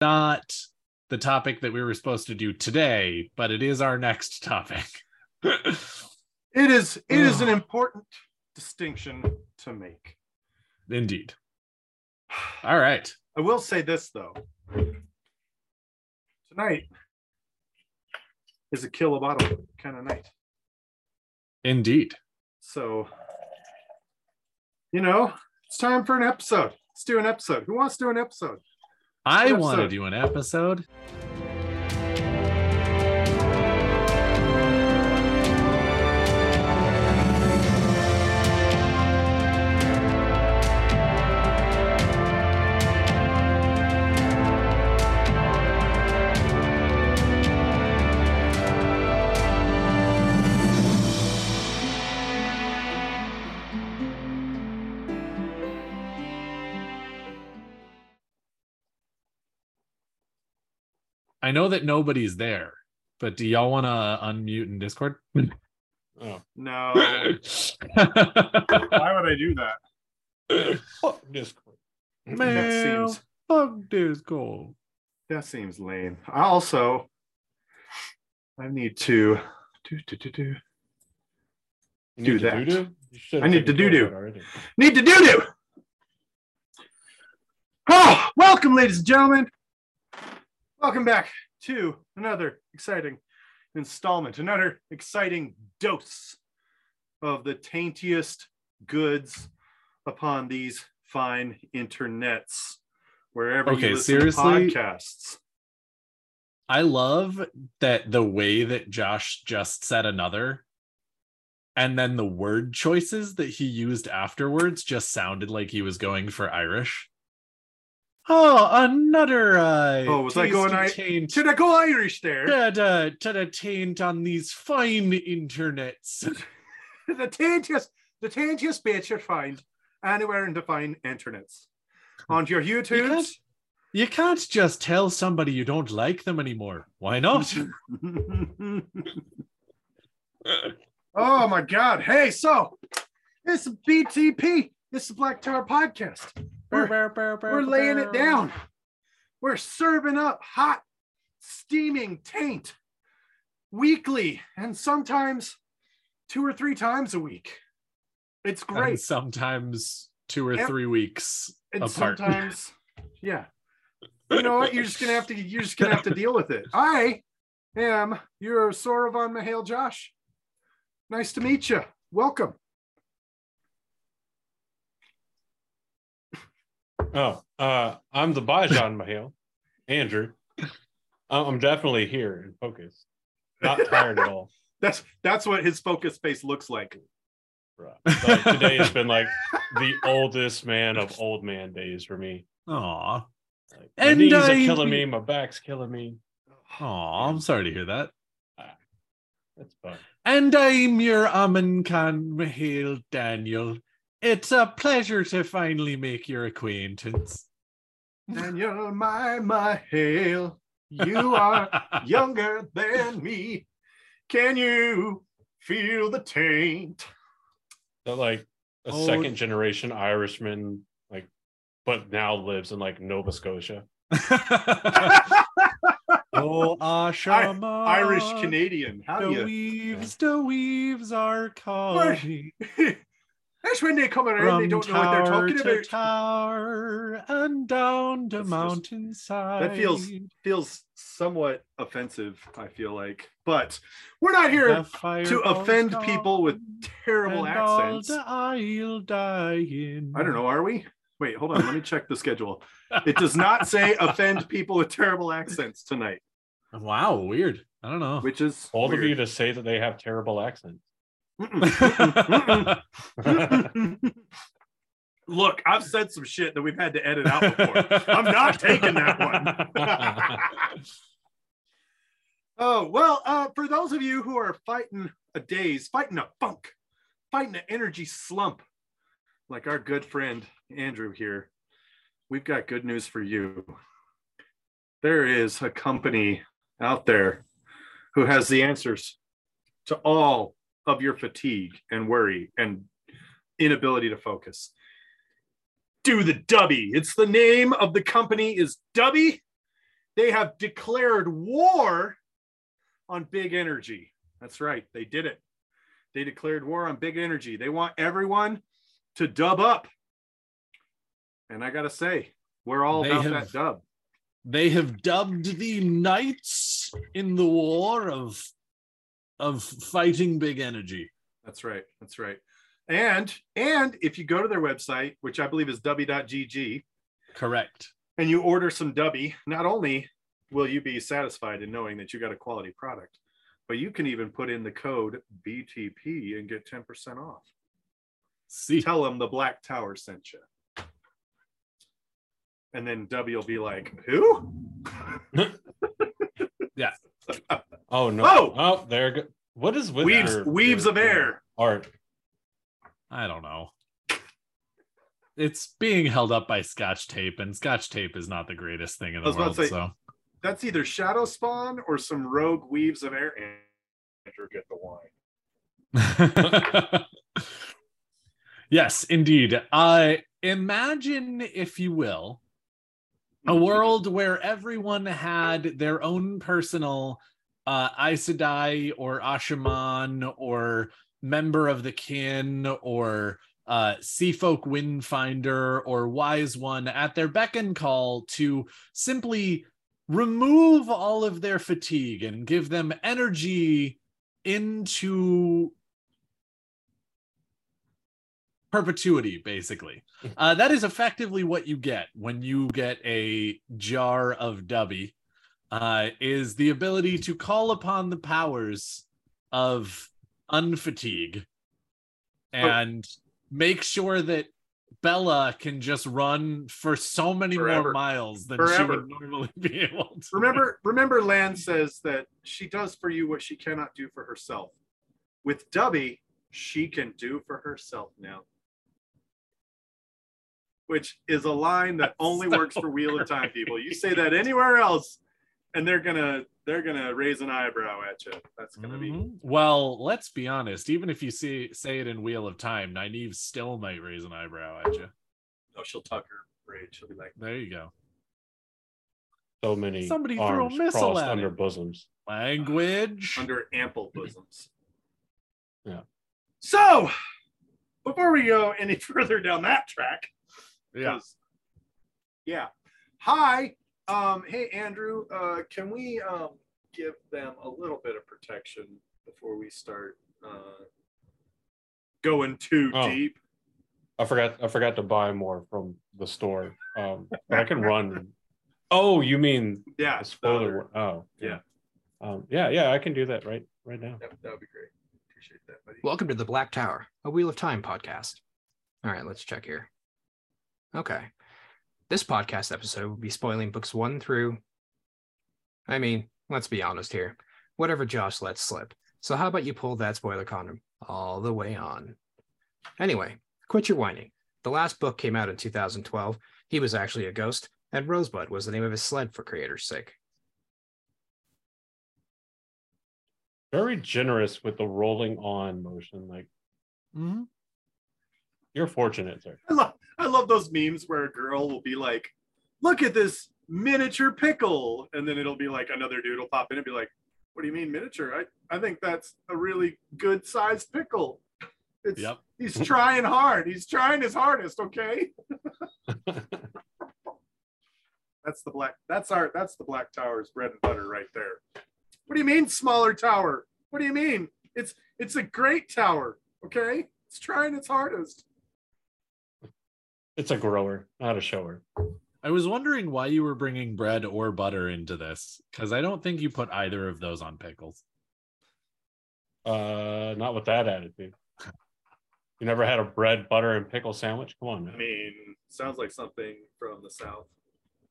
not the topic that we were supposed to do today, but it is our next topic. It is it is an important distinction to make. Indeed. All right. I will say this though. Tonight is a kill a bottle kind of night. Indeed. So, you know, it's time for an episode. Let's do an episode. Who wants to do an episode? I want to do an episode. I know that nobody's there, but do y'all want to unmute in Discord? Oh, No. Why would I do that? fuck Discord. That Man, seems fuck Discord. that seems lame. I also I need to do do do do Do need that. doo-doo? I need to do do. doo-doo. that already. need to do do. Oh, welcome, ladies and gentlemen. Welcome back to another exciting installment, another exciting dose of the taintiest goods upon these fine internets, wherever Okay, you listen seriously? to podcasts. I love that the way that Josh just said another, and then the word choices that he used afterwards just sounded like he was going for Irish. Oh, another uh Oh, was I going I- taint Should I go Irish there? to the, taint on these fine internets. the taintiest, the taintiest bits you'll find anywhere in the fine internets. On your You can't, you can't just tell somebody you don't like them anymore. Why not? oh my god. Hey, so it's BTP. It's the Black Tower Podcast. We're, we're laying it down. We're serving up hot, steaming taint weekly and sometimes two or three times a week. It's great. And sometimes two or Yep. three weeks and apart. sometimes yeah you know what you're just gonna have to you're just gonna have to deal with it i am your Sorovan Mahale josh nice to meet you welcome Oh, uh, I'm the Bajan Mahale, Andrew. I'm definitely here and focused. Not tired at all. that's that's what his focus face looks like Right. Like, today has been like the oldest man of old man days for me. Aw. Like, my And knees are killing me. My back's killing me. Aw, I'm sorry to hear that. That's fun. And I'm your Amin Khan Mahale Daniel. It's a pleasure to finally make your acquaintance. daniel my Mahale you are younger than me can you feel the taint That like a Oh. second generation Irishman, like, but now lives in like Nova Scotia. oh, oh ah, Ashama. irish canadian how The do you weaves, the weaves are calling. That's when they come around, they don't know what they're talking to about. tower and down the That's just- mountainside. That feels feels somewhat offensive, I feel like. But we're not here to offend people with terrible and accents. I'll die in. I don't know, are we? Wait, hold on, let me check the schedule. It does not say offend people with terrible accents tonight, Wow, weird. I don't know. which is All of weird. you to say that they have terrible accents. Mm-mm, mm-mm. Look, I've said some shit that we've had to edit out before. I'm not taking that one. Oh, well, uh, for those of you who are fighting a daze, fighting a funk, fighting an energy slump, like our good friend Andrew here, we've got good news for you. There is a company out there who has the answers to all of your fatigue and worry and inability to focus. Do the Dubby. It's the name of the company is Dubby. they have declared war on big energy. That's right, they did it. They declared war on big energy. They want everyone to dub up. And I got to say, we're all They about have- that dub. They have dubbed the knights in the war of of fighting big energy. That's right. That's right. And and if you go to their website, which I believe is dubby.gg, Correct. and you order some dubby, not only will you be satisfied in knowing that you got a quality product, but you can even put in the code BTP and get 10% off. See. Tell them the Black Tower sent you. And then Dubby will be like, who? Oh no! Oh! Oh, there. Go- what is with Weaves- your- weaves your- of air. art? I don't know. It's being held up by scotch tape, and scotch tape is not the greatest thing in I the was about world. to say- so That's either Shadow Spawn or some rogue weaves of air. Andrew, get the wine. yes, indeed. Uh, imagine, if you will, a world where everyone had their own personal uh, Aes Sedai or Asha'man or member of the kin or uh, Seafolk Windfinder or Wise One at their beck and call to simply remove all of their fatigue and give them energy into perpetuity basically uh, that is effectively what you get when you get a jar of dubby uh, is the ability to call upon the powers of unfatigue and make sure that Bela can just run for so many Forever. more miles than Forever. she would normally be able to. Remember, remember, Lan says that she does for you what she cannot do for herself. With Dubby, she can do for herself now. Which is a line that That's only so works for Wheel of Time people. You say that anywhere else, and they're gonna they're gonna raise an eyebrow at you. That's gonna be Mhm. Well, let's be honest. Even if you see say it in Wheel of Time, Nynaeve still might raise an eyebrow at you. oh, she'll tuck her rage. She'll be like, There you go. So many Somebody threw a missile at under it. bosoms. Language. under ample bosoms. Yeah. So, before we go any further down that track, Yeah. yeah hi um hey andrew uh can we um give them a little bit of protection before we start uh going too Oh. deep I forgot. I forgot to buy more from the store. Um, but I can run. Oh, you mean yeah spoiler? Oh, one- Oh, yeah. Um, yeah, yeah, I can do that right, right now. that, that would be great appreciate that buddy Welcome to the Black Tower, a Wheel of Time podcast. All right, let's check here. Okay. This podcast episode will be spoiling books one through. I mean, let's be honest here. Whatever Josh lets slip. So, how about you pull that spoiler condom all the way on? Anyway, quit your whining. The last book came out in 2012. He was actually a ghost, and Rosebud was the name of his sled for creator's sake. Very generous with the rolling on motion. Like mm-hmm. you're fortunate, sir. I love, I love those memes where a girl will be like, look at this miniature pickle. And then it'll be like another dude will pop in and be like, what do you mean miniature? I, I think that's a really good sized pickle. It's, Yep. He's trying hard. He's trying his hardest. Okay. That's the black. That's our. That's the Black Tower's bread and butter right there. What do you mean smaller tower? What do you mean? It's it's a great tower. Okay. It's trying its hardest. It's a grower, not a shower. I was wondering why you were bringing bread or butter into this because I don't think you put either of those on pickles. Uh, not with that attitude. You never had a bread, butter, and pickle sandwich? Come on, Man. I mean, sounds like something from the south.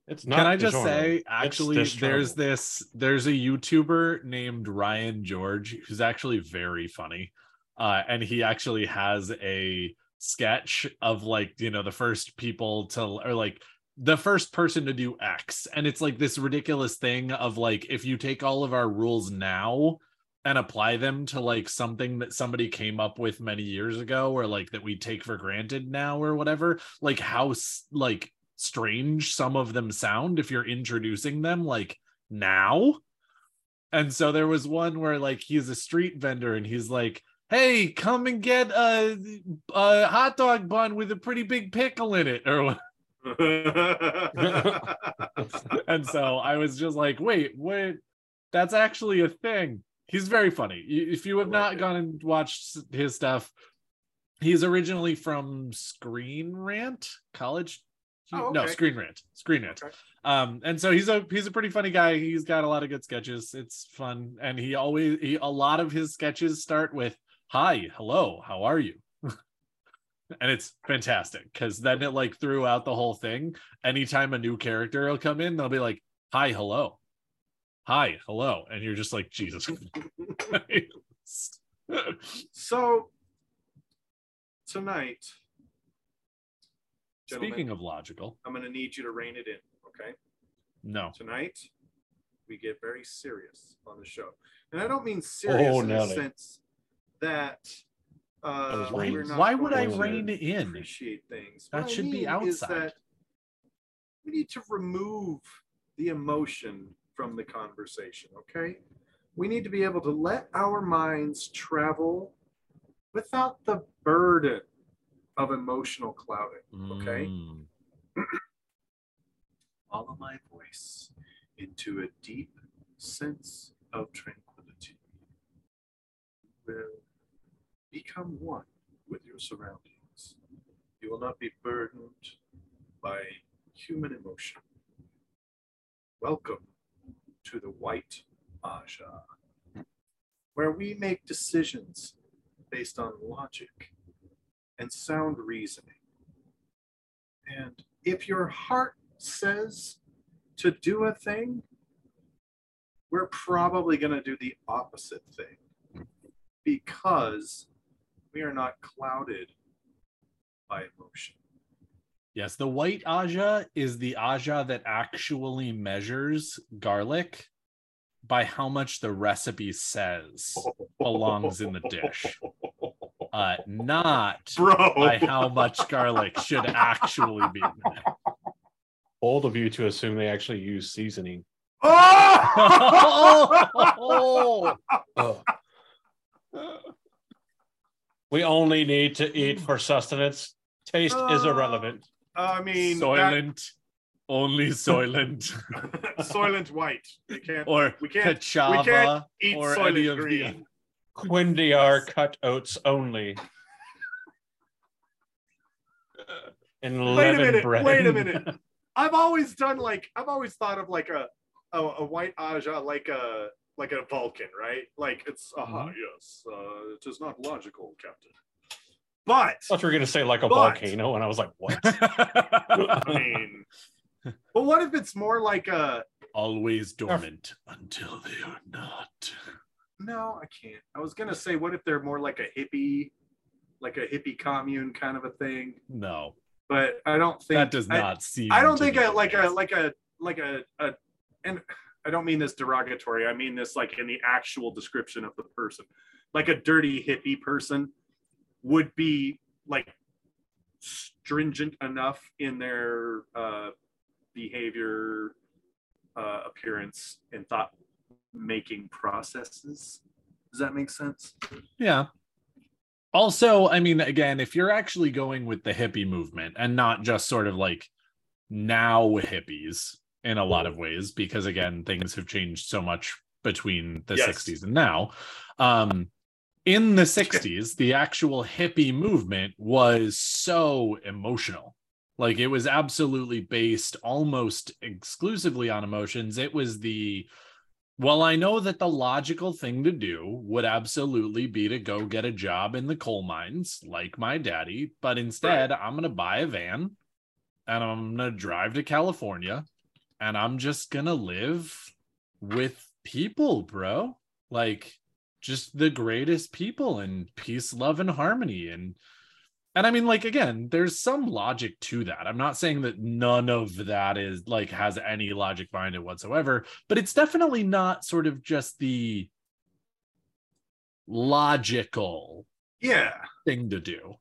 It's not. Can I just say, actually, there's this, there's a YouTuber named Ryan George who's actually very funny. Uh, and he actually has a sketch of like, you know, the first people to, or like, the first person to do X. And it's like this ridiculous thing of like, if you take all of our rules now and apply them to like something that somebody came up with many years ago or like that we take for granted now or whatever, like how like strange some of them sound if you're introducing them like now. And so there was one where like he's a street vendor and he's like, "Hey, come and get a, a hot dog bun with a pretty big pickle in it," or and so I was just like, "Wait, wait, that's actually a thing." He's very funny. If you have like not it. gone and watched his stuff, he's originally from Screen Rant College. Oh, No. Screen Rant. Screen Rant. Okay. Um, and so he's a he's a pretty funny guy. He's got a lot of good sketches. It's fun, and he always he, a lot of his sketches start with "Hi, hello, how are you?" and it's fantastic because then it like throughout the whole thing, anytime a new character will come in, they'll be like, "Hi, hello, hi, hello," and you're just like, Jesus. So tonight, Speaking of logical, I'm going to need you to rein it in. Okay. no. Tonight, we get very serious on the show, and I don't mean serious Oh, in the Nelly. sense that. Uh, was we're not Why would I rein in? Appreciate things. That What I should be mean is outside. that we need to remove the emotion from the conversation. Okay, we need to be able to let our minds travel without the burden of emotional clouding. Okay. Mm. follow my voice into a deep sense of tranquility. Will become one with your surroundings. You will not be burdened by human emotion. Welcome to the White Ajah, where we make decisions based on logic and sound reasoning. And if your heart says to do a thing, we're probably going to do the opposite thing because we are not clouded by emotion. Yes, the white ajah is the ajah that actually measures garlic by how much the recipe says belongs in the dish, uh, not Bro. by how much garlic should actually be in it. Bold of you to assume they actually use seasoning. Oh! We only need to eat for sustenance. Taste is Uh, irrelevant. I mean, that- Soylent, only Soylent, Soylent White. We can't or we can't Ka'Chava, eat or Soylent any of Green. the. Quindiar cut oats only. And Wait a minute. bread. Wait a minute. I've always done like I've always thought of like a a, a white ajah like a like a Vulcan, right? Like it's aha, Mhm. yes, uh, it is not logical, Captain. But I thought you were gonna say like a But- volcano, and I was like, what? I mean, but what if it's more like a Always dormant until they are not. no? I can't. I was gonna say, what if they're more like a hippie, like a hippie commune kind of a thing? No, But I don't think that does I- not seem. I don't think a, like a like a like a, a and I don't mean this derogatory. I mean this like in the actual description of the person. Like a dirty hippie person would be like stringent enough in their uh, behavior, uh, appearance, and thought making processes. Does that make sense? Yeah. Also, I mean, again, if you're actually going with the hippie movement and not just sort of like now hippies in a lot of ways, because again, things have changed so much between the Yes. 60s and now. Um, in the 60s, the actual hippie movement was so emotional. Like it was absolutely based almost exclusively on emotions. It was the well, I know that the logical thing to do would absolutely be to go get a job in the coal mines like my daddy, but instead I'm going to buy a van and I'm going to drive to California and I'm just going to live with people, bro. Like just the greatest people and peace, love and harmony and and I mean like again, there's some logic to that. I'm not saying that none of that is like has any logic behind it whatsoever, but it's definitely not sort of just the logical Yeah. thing to do.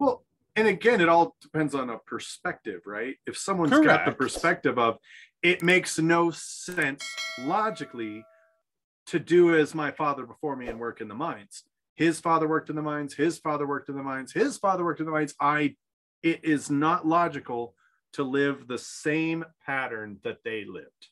Well, and again, it all depends on a perspective, right? If someone's got the perspective of it makes no sense logically to do as my father before me and work in the mines. His father worked in the mines, his father worked in the mines, his father worked in the mines. I it is not logical to live the same pattern that they lived.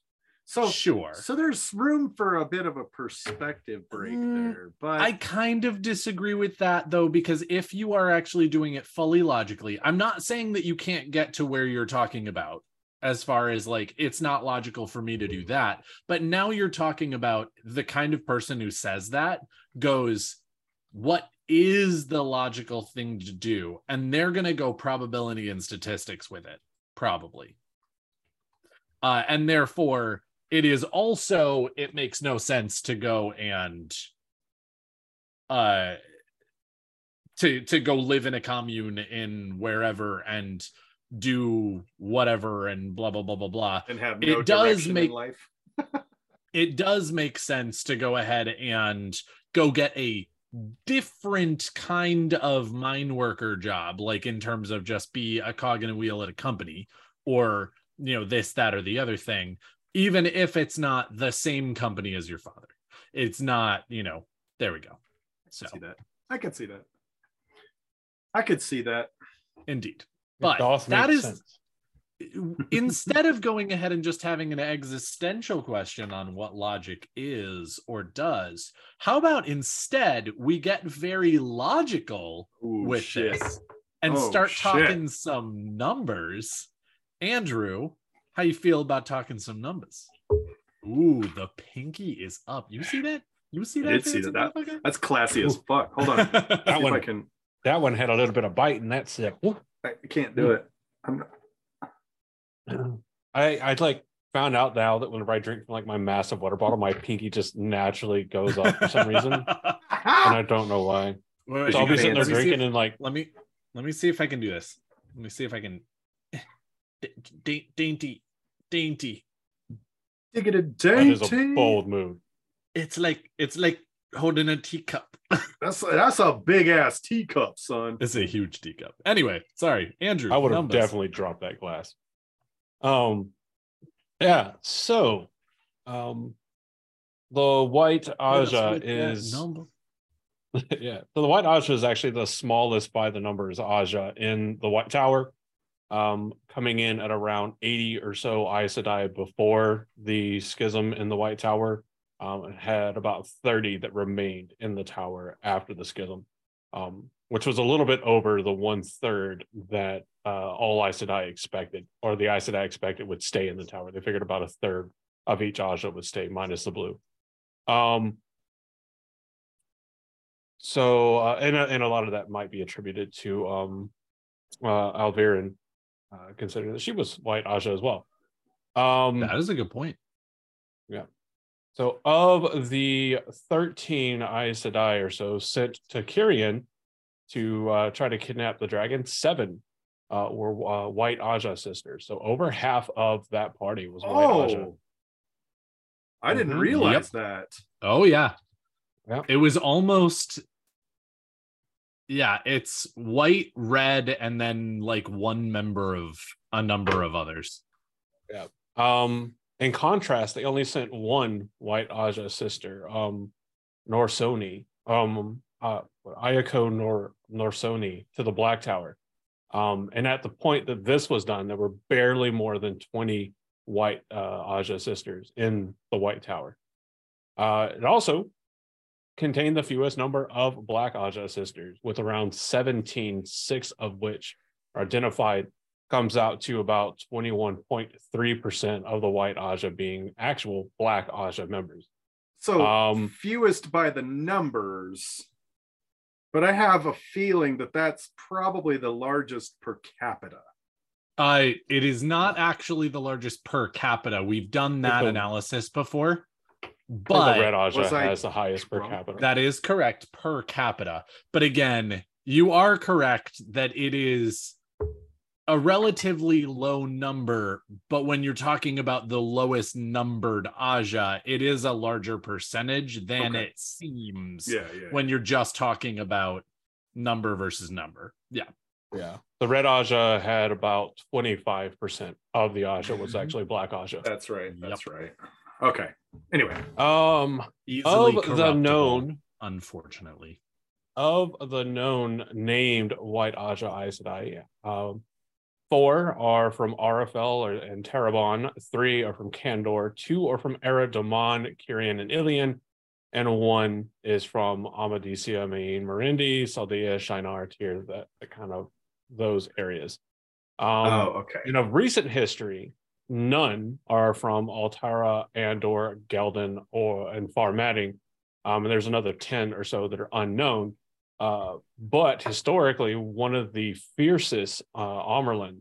So sure. so there's room for a bit of a perspective break Mm, there, but I kind of disagree with that though, because if you are actually doing it fully logically, I'm not saying that you can't get to where you're talking about as far as like it's not logical for me to do that. But now you're talking about the kind of person who says that goes, What is the logical thing to do? And they're going to go probability and statistics with it, probably. Uh, and therefore, it is also, it makes no sense to go and uh to to go live in a commune in wherever and do whatever and blah blah blah blah blah and have it no does direction make- in life. it does make sense to go ahead and go get a different kind of mine worker job like in terms of just be a cog in a wheel at a company or you know this that or the other thing even if it's not the same company as your father it's not you know there we go so see that. I could see that. I could see that. indeed It But does that make is- sense. instead of going ahead and just having an existential question on what logic is or does, how about instead we get very logical Ooh, with shit. this and Oh, start shit. talking some numbers? Andrew, how you feel about talking some numbers? Ooh, the pinky is up. You see that? You see I that? did see fancy that. That's classy as fuck. Hold on. See That if one- I can. That one had a little bit of bite, and that's it. I can't do mm. it. I'm I I like found out now that whenever I drink from like my massive water bottle, my pinky just naturally goes up for some reason, and I don't know why. Wait, wait, So I'll be you sitting there let me see drinking if- and like, let me let me see if I can do this. Let me see if I can. Da- dainty, dainty. dig it a that is a dainty. bold move. It's like it's like holding a teacup. That's that's a big ass teacup, son. it's a huge teacup. Anyway, sorry, Andrew. I would have numbers. definitely dropped that glass. Um, yeah. So, um, the white Ajah is that is number. yeah. So the White Ajah is actually the smallest by the numbers Ajah in the White Tower, um, coming in at around 80 or so Aes Sedai before the schism in the White Tower. Um, had about 30 that remained in the tower after the schism, um, which was a little bit over the one third that uh, all Aes Sedai expected, or the Aes Sedai expected would stay in the tower. They figured about a third of each Ajah would stay, minus the blue. Um, so, uh, and and a lot of that might be attributed to um, uh, uh, considering that she was white Ajah as well. Um, That is a good point. Yeah. So, of the thirteen Aes Sedai or so sent to Cairhien to uh, try to kidnap the dragon, seven uh, were uh, white Ajah sisters. So, over half of that party was white Ajah. Oh, I didn't Mhm. realize that. Oh yeah. Yeah. It was almost yeah, it's white, red, and then like one member of a number of others. Yeah. Um, in contrast, they only sent one white Ajah sister, um, Norsoni, um, uh, Ayako Nor Norsoni to the Black Tower. Um, and at the point that this was done, there were barely more than 20 white uh, Ajah sisters in the White Tower. Uh, it also contained the fewest number of Black Ajah sisters, with around 17, six of which are identified comes out to about 21.3% of the white Ajah being actual black Ajah members. So Um, fewest by the numbers, but I have a feeling that that's probably the largest per capita. Uh it is not actually the largest per capita. We've done that the- analysis before. But the red Ajah was has the highest per capita. that is correct per capita. But again, you are correct that it is a relatively low number, but when you're talking about the lowest numbered Ajah, it is a larger percentage than Okay. it seems Yeah, yeah. when you're just talking about number versus number. Yeah. Yeah. The red Ajah had about 25% of the Ajah was Mhm. actually black Ajah. That's right. That's right. Okay. Anyway, Um Easily of the known unfortunately. of the known named white Ajah Aes Sedai, um, four are from Arafel or, and Tarabon, three are from Kandor, two are from Arad Doman, Cairhien, and Illian, and one is from Amadicia, Mayene, Murandy, Saldaea, Shienar, Tyr, that, that kind of those areas. Um, oh, okay. and of recent history, none are from Altara, Andor, Ghealdan, or and Far Madding. Um, and there's another 10 or so that are unknown. Uh, but historically, one of the fiercest uh, Amyrlin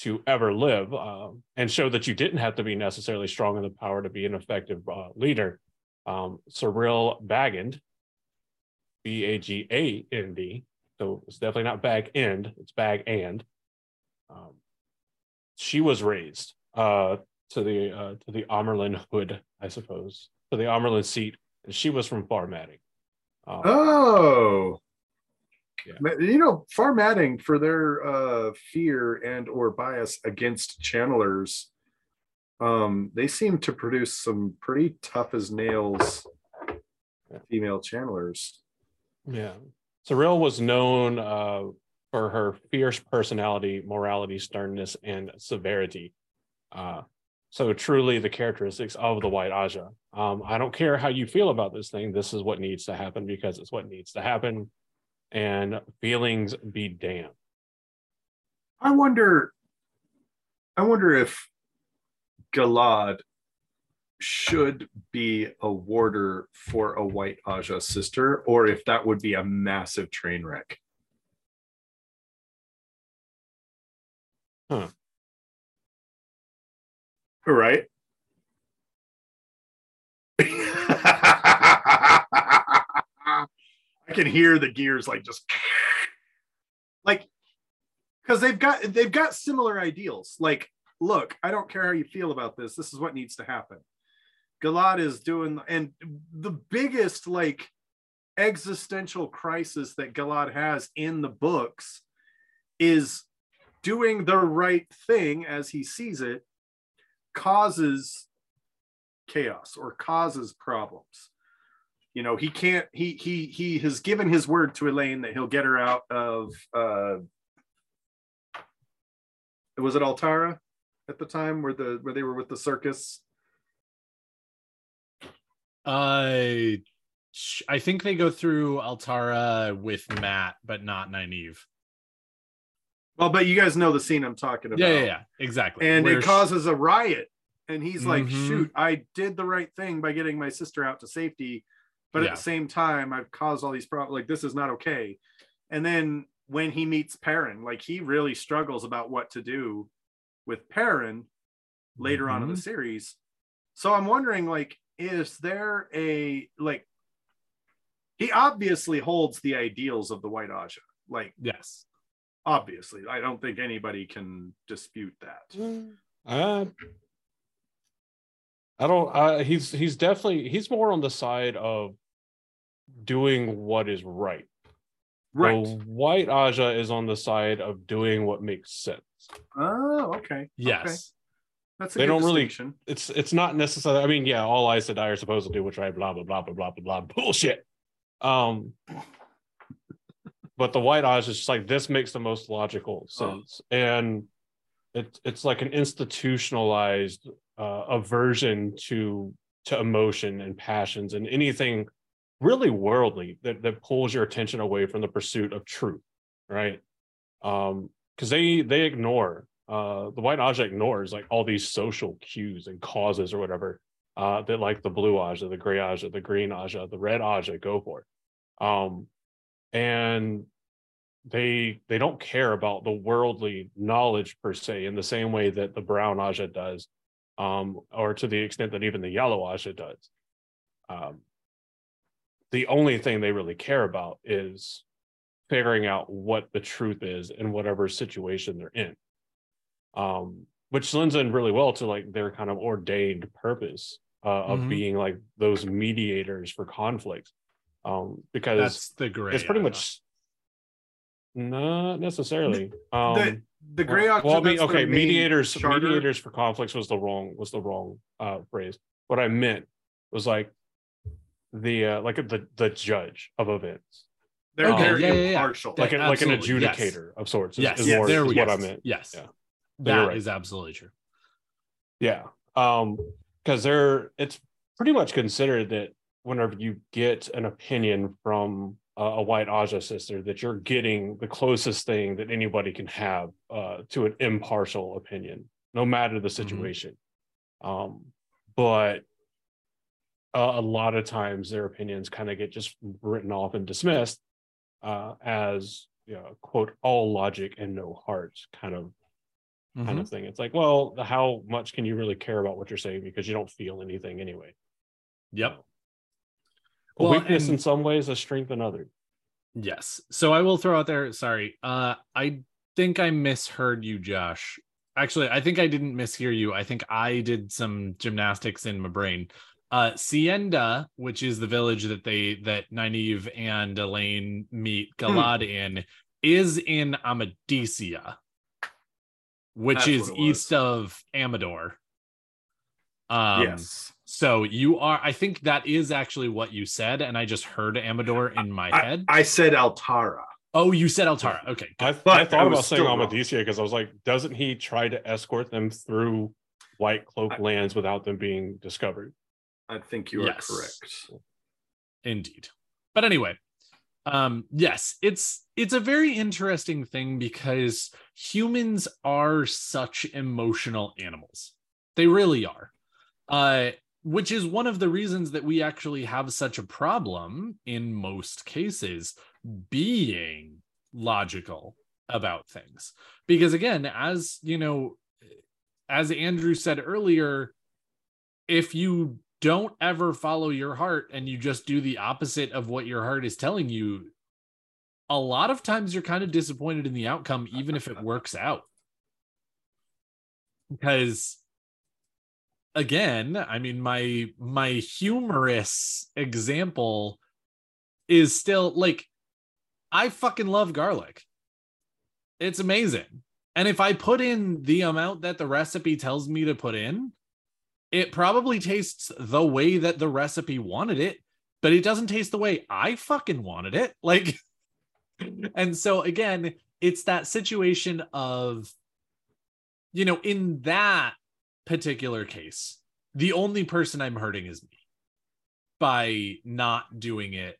to ever live, uh, and show that you didn't have to be necessarily strong in the power to be an effective uh, leader. Um, Sereille Bagand, B A G A N D. So it's definitely not bag end, it's bag and. Um, she was raised uh, to the uh, to the Amyrlin hood, I suppose, to the Amyrlin seat, and she was from Far Madding. Um, Oh. Yeah. You know, Far Madding for their uh, fear and or bias against channelers, um, they seem to produce some pretty tough as nails Yeah. female channelers. Yeah. Sereille was known uh, for her fierce personality, morality, sternness, and severity. Uh, so truly the characteristics of the White Ajah. Um, I don't care how you feel about this thing. This is what needs to happen because it's what needs to happen. And feelings be damned. I wonder, I wonder if Galad should be a warder for a white Ajah sister, or if that would be a massive train wreck. Huh. Right. I can hear the gears like just like because they've got they've got similar ideals. Like, look, I don't care how you feel about this. This is what needs to happen. Galad is doing, and the biggest like existential crisis that Galad has in the books is doing the right thing as he sees it causes chaos or causes problems you know he can't he he he has given his word to elayne that he'll get her out of uh was it altara at the time where the where they were with the circus i I think they go through Altara with Mat, but not Nynaeve. Well but you guys know the scene i'm talking about Yeah, yeah, yeah, exactly. and Where it causes a riot and he's like Mhm. shoot i did the right thing by getting my sister out to safety but Yeah. at the same time i've caused all these problems like this is not okay and then when he meets perrin like he really struggles about what to do with perrin later on in the Mhm. series so i'm wondering like is there a like he obviously holds the ideals of the white ajah like yes. Obviously i don't think anybody can dispute that Uh, I don't. Uh, he's he's definitely he's more on the side of doing what is right. right white Ajah is on the side of doing what makes sense. Oh, okay. Yes. Okay. That's a They don't really- It's it's not necessarily. I mean, yeah, all Aes Sedai are supposed to do which right. Blah blah blah blah blah blah blah. Bullshit. Um, but the white Ajah is just like this makes the most logical sense, and it's it's like an institutionalized uh, aversion to to emotion and passions and anything really worldly that that pulls your attention away from the pursuit of truth, right? Um, because they they ignore uh the white Ajah ignores like all these social cues and causes or whatever uh that like the blue Ajah, the gray Ajah, the green Ajah, the red Ajah go for. Um, and they they don't care about the worldly knowledge per se in the same way that the brown Ajah does, um, or to the extent that even the yellow Ajah does. Um, the only thing they really care about is figuring out what the truth is in whatever situation they're in. Um, which lends in really well to like their kind of ordained purpose uh, of Mhm. being like those mediators for conflicts. Um, because That's the great. it's pretty much Not necessarily. Um, the the gray well, well, I mean, okay, mediators, charter. mediators for conflicts was the wrong was the wrong uh, phrase. What I meant was like the uh, like the the judge of events, They're Okay, very yeah, yeah, yeah. impartial. like a, like an Absolutely, yes. adjudicator of sorts. Is, Yes, is yes, more there is we what. I meant. Yes. Yeah. that right. is absolutely true. Yeah. Um, because they're it's pretty much considered that whenever you get an opinion from a, a white Ajah sister, that you're getting the closest thing that anybody can have uh to an impartial opinion, no matter the situation. Um, but uh, a lot of times their opinions kind of get just written off and dismissed uh as you know, quote all logic and no heart kind of kind Mhm. of thing. It's like, well, how much can you really care about what you're saying because you don't feel anything anyway? Yep. A Well, weakness and- in some ways, a strength in others. Yes. So I will throw out there, sorry. Uh I think I misheard you, Josh. Actually, I think I didn't mishear you. I think I did some gymnastics in my brain. Uh Sienda, which is the village that they that Nynaeve and Elayne meet Galad in, is in Amadicia, which That's is what it was. east of Amador. Um yes. So you are I think that is actually what you said, and I just heard Amador in my I, head. I said Altara. Oh, you said Altara. Okay. I, But I I thought was about saying still. Amadicia because I was like, doesn't he try to escort them through White Cloak I- lands without them being discovered? I think you are Yes. correct. Indeed. But anyway, um yes, it's it's a very interesting thing because humans are such emotional animals. They really are. Uh which is one of the reasons that we actually have such a problem in most cases being logical about things. Because again, as you know, as Andrew said earlier, if you don't ever follow your heart and you just do the opposite of what your heart is telling you, a lot of times you're kind of disappointed in the outcome, even if it works out. Because again, I mean, my my humorous example is still like I fucking love garlic. It's amazing. And if I put in the amount that the recipe tells me to put in, it probably tastes the way that the recipe wanted it, but it doesn't taste the way I fucking wanted it. Like, and so again, it's that situation of, you know, in that particular case, the only person I'm hurting is me by not doing it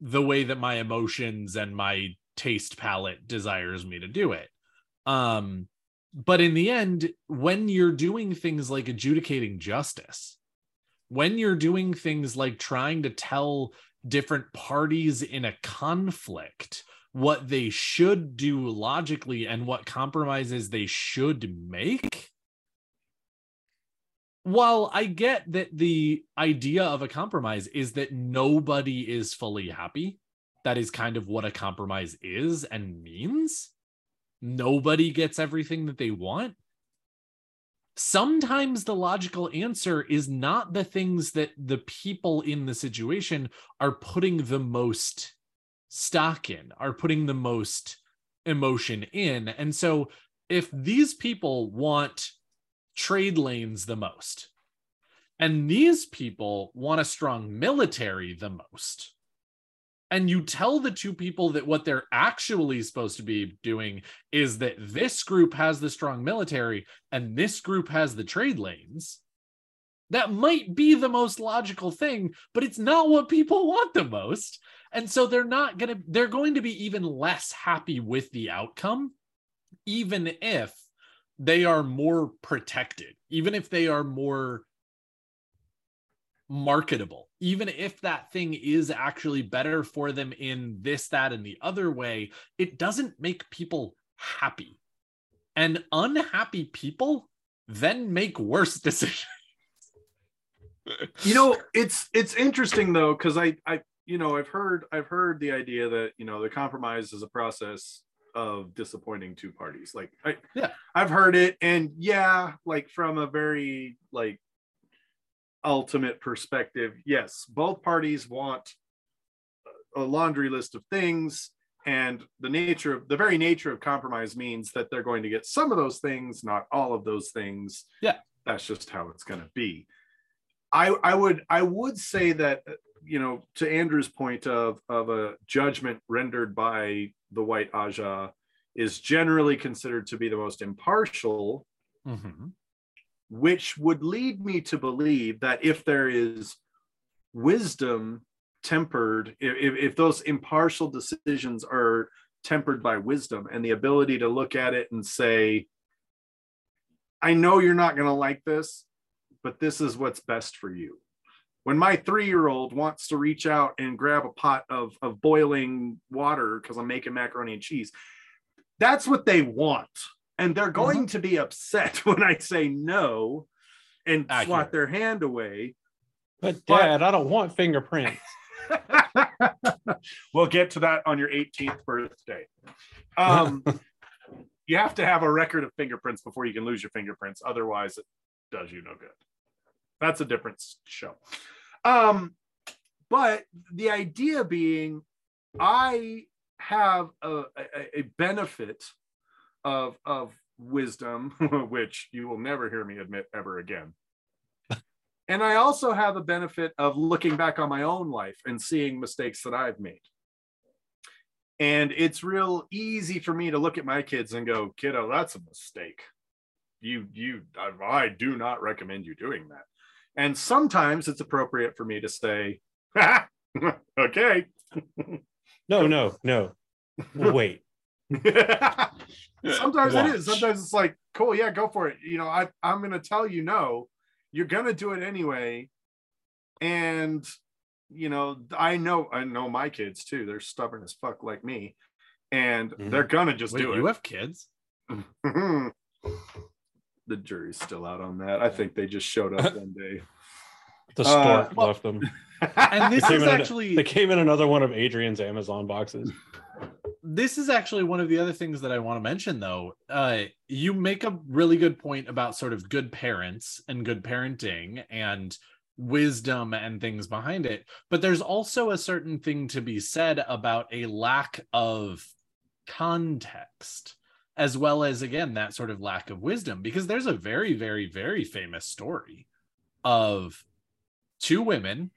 the way that my emotions and my taste palette desires me to do it. Um, but in the end, when you're doing things like adjudicating justice, when you're doing things like trying to tell different parties in a conflict what they should do logically and what compromises they should make, while I get that the idea of a compromise is that nobody is fully happy, that is kind of what a compromise is and means. Nobody gets everything that they want. Sometimes the logical answer is not the things that the people in the situation are putting the most stock in, are putting the most emotion in. And so if these people want trade lanes the most. And these people want a strong military the most. And you tell the two people that what they're actually supposed to be doing is that this group has the strong military and this group has the trade lanes. That might be the most logical thing, but it's not what people want the most. And so they're not going to, they're going to be even less happy with the outcome, even if they are more protected, even if they are more marketable, even if that thing is actually better for them in this, that, and the other way, it doesn't make people happy. And unhappy people then make worse decisions. you know it's it's interesting though because i i you know i've heard i've heard the idea that you know the compromise is a process of disappointing two parties like i Yeah. i've heard it and yeah like from a very like ultimate perspective yes both parties want a laundry list of things and the nature of the very nature of compromise means that they're going to get some of those things, not all of those things. Yeah. That's just how it's going to be. I I would I would say that you know to Andrew's point of of a judgment rendered by the white Ajah is generally considered to be the most impartial Mhm. which would lead me to believe that if there is wisdom tempered, if, if those impartial decisions are tempered by wisdom and the ability to look at it and say, I know you're not going to like this, but this is what's best for you. When my three year old wants to reach out and grab a pot of, of boiling water because I'm making macaroni and cheese, that's what they want. And they're going to be upset when I say no and swat their hand away. But But- dad, I don't want fingerprints. we'll get to that on your 18th birthday. Um, you have to have a record of fingerprints before you can lose your fingerprints. Otherwise, it does you no good. That's a different show. Um, but the idea being, I have a, a, a benefit of of wisdom, which you will never hear me admit ever again. And I also have a benefit of looking back on my own life and seeing mistakes that I've made. And it's real easy for me to look at my kids and go, kiddo, that's a mistake. You, you, I, I do not recommend you doing that. And sometimes it's appropriate for me to say, okay. No, no, no. Wait. sometimes it is. Sometimes it's like, cool, yeah, go for it. You know, I, I'm going to tell you no. You're going to do it anyway. And, you know, I know, I know my kids too. They're stubborn as fuck like me. And Mhm. they're going to just Wait, do it. you have kids? the jury's still out on that. I think they just showed up one day. The Uh, well- left them. And this They is came in- actually They came in another one of Adrian's Amazon boxes. this is actually one of the other things that I want to mention, though. Uh, you make a really good point about sort of good parents and good parenting and wisdom and things behind it. But there's also a certain thing to be said about a lack of context, as well as, again, that sort of lack of wisdom, because there's a very, very, very famous story of two women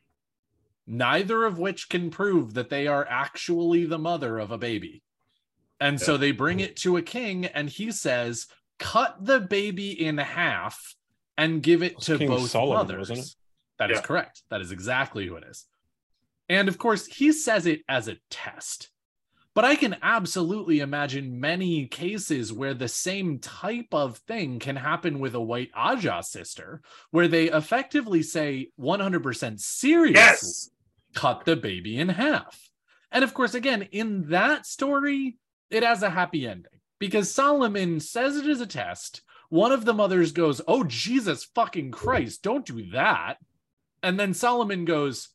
neither of which can prove that they are actually the mother of a baby. And so they bring it to a king, and he says, Cut the baby in half and give it to King both Solomon, mothers. wasn't it? That is Yeah. correct. That is exactly who it is. And of course, he says it as a test. But I can absolutely imagine many cases where the same type of thing can happen with a white Ajah sister, where they effectively say 100% seriously yes. cut the baby in half. And of course, again, in that story, it has a happy ending because Solomon says it is a test. One of the mothers goes, Oh, Jesus fucking Christ, don't do that. And then Solomon goes,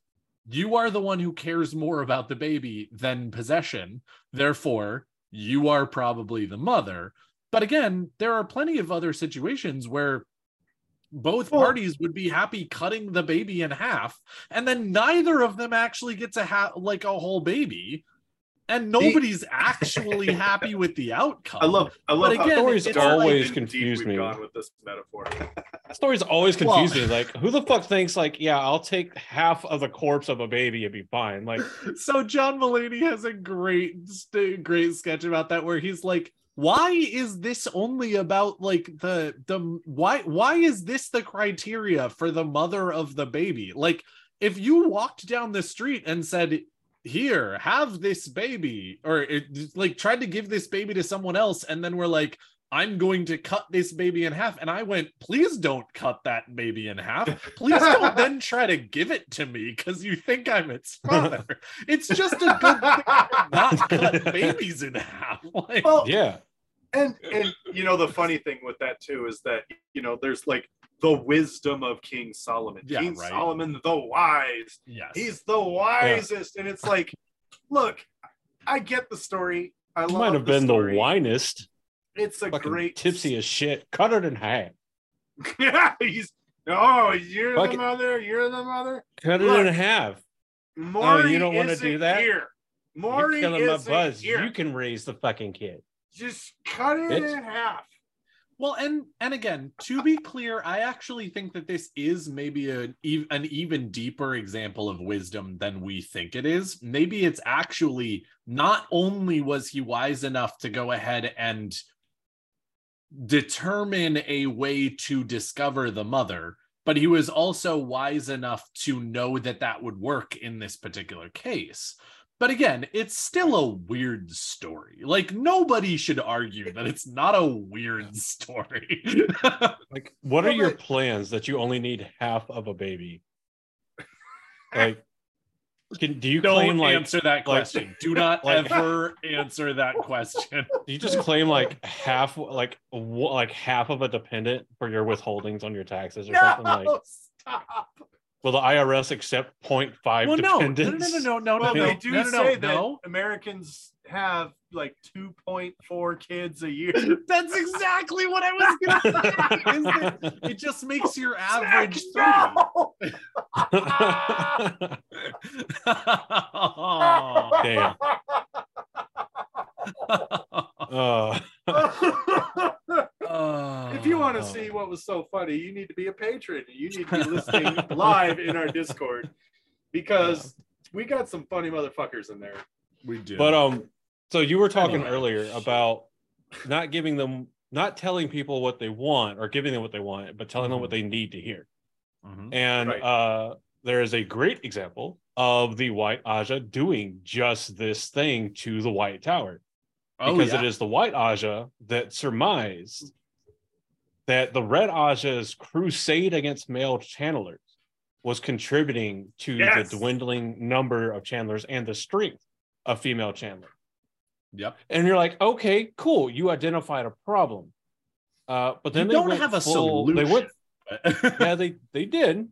You are the one who cares more about the baby than possession. Therefore, you are probably the mother. But again, there are plenty of other situations where both Well- parties would be happy cutting the baby in half and then neither of them actually gets a ha- like a whole baby and nobody's actually happy with the outcome I love, I love But again, Stories always and confuse me. we've gone with this metaphor. stories story's always Well- me. Like, who the fuck thinks like, yeah, I'll take half of the corpse of a baby and be fine. Like, so John Mulaney has a great great sketch about that where he's like why is this only about like the the why why is this the criteria for the mother of the baby like if you walked down the street and said here have this baby or it, like tried to give this baby to someone else and then we're like I'm going to cut this baby in half. And I went, please don't cut that baby in half. Please don't then try to give it to me because you think I'm its father. It's just a good thing to not cut babies in half. Like, Well, yeah, and and you know the funny thing with that too is that you know there's like the wisdom of King Solomon. Yeah, King right. Solomon the wise. yes. He's the wisest, and it's like, look, I get the story. I love might have the been story. the winest, It's a fucking great tipsy as shit. Cut it in half. yeah, he's oh, you're Fuck the it. mother. You're the mother. Cut it in half. Oh, Maury Oh, you don't wanna do that? Here. Maury You're killing my is buzz. here. You can raise the fucking kid. Just cut it It's- in half. Well, and and again, to be clear, I actually think that this is maybe an an even deeper example of wisdom than we think it is. Maybe it's actually not only was he wise enough to go ahead and determine a way to discover the mother, but he was also wise enough to know that that would work in this particular case. But again, it's still a weird story. Like nobody should argue that it's not a weird story. Like, what are your plans that you only need half of a baby? Like, can do you Don't claim like answer that question. Do not like- ever answer that question. do you just claim like half like wh- like half of a dependent for your withholdings on your taxes or something like? Stop. Will the IRS accept 0.5 Well, no, no, no, dependents? no, no, no, Well, no, they do no, no, say no, that. Americans have like 2.4 kids a year. That's exactly what I was gonna say. It just makes your average three. No! Oh. Damn. Uh, if you want to Oh. see what was so funny, you need to be a patron. You need to be listening live in our Discord because we got some funny motherfuckers in there. we do. but um, so you were talking Anyway. earlier about not giving them, not telling people what they want or giving them what they want, but telling them what they need to hear. Mhm. And Right. uh, there is a great example of the White Ajah doing just this thing to the White Tower. Oh, because yeah. it is the White Ajah that surmised that the Red Ajah's crusade against male channelers was contributing to Yes. the dwindling number of channelers and the strength of female channelers. Yep. And you're like, okay, cool. You identified a problem. Uh, but then you they don't have a full- solution. They went, yeah, they they did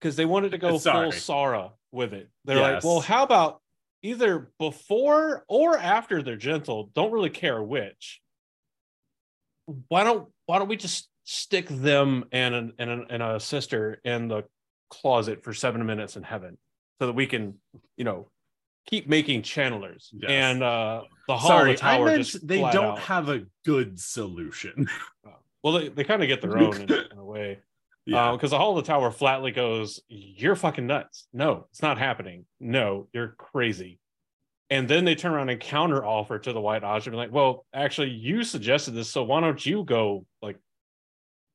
because they wanted to go Sorry. full Shara with it. They're like, well, how about either before or after they're gentle? Don't really care which. Why don't Why don't we just stick them and an, and, an, and a sister in the closet for seven minutes in heaven, so that we can, you know, keep making channelers Yes. and uh the hall Sorry, of the I tower meant just they don't out. have a good solution. well they, they kind of get their own in, in a way yeah. because the Hall of the Tower flatly goes, "You're fucking nuts. No, it's not happening. No, you're crazy." And then they turn around and counter offer to the White Ajah, and like, "Well, actually, you suggested this, so why don't you go like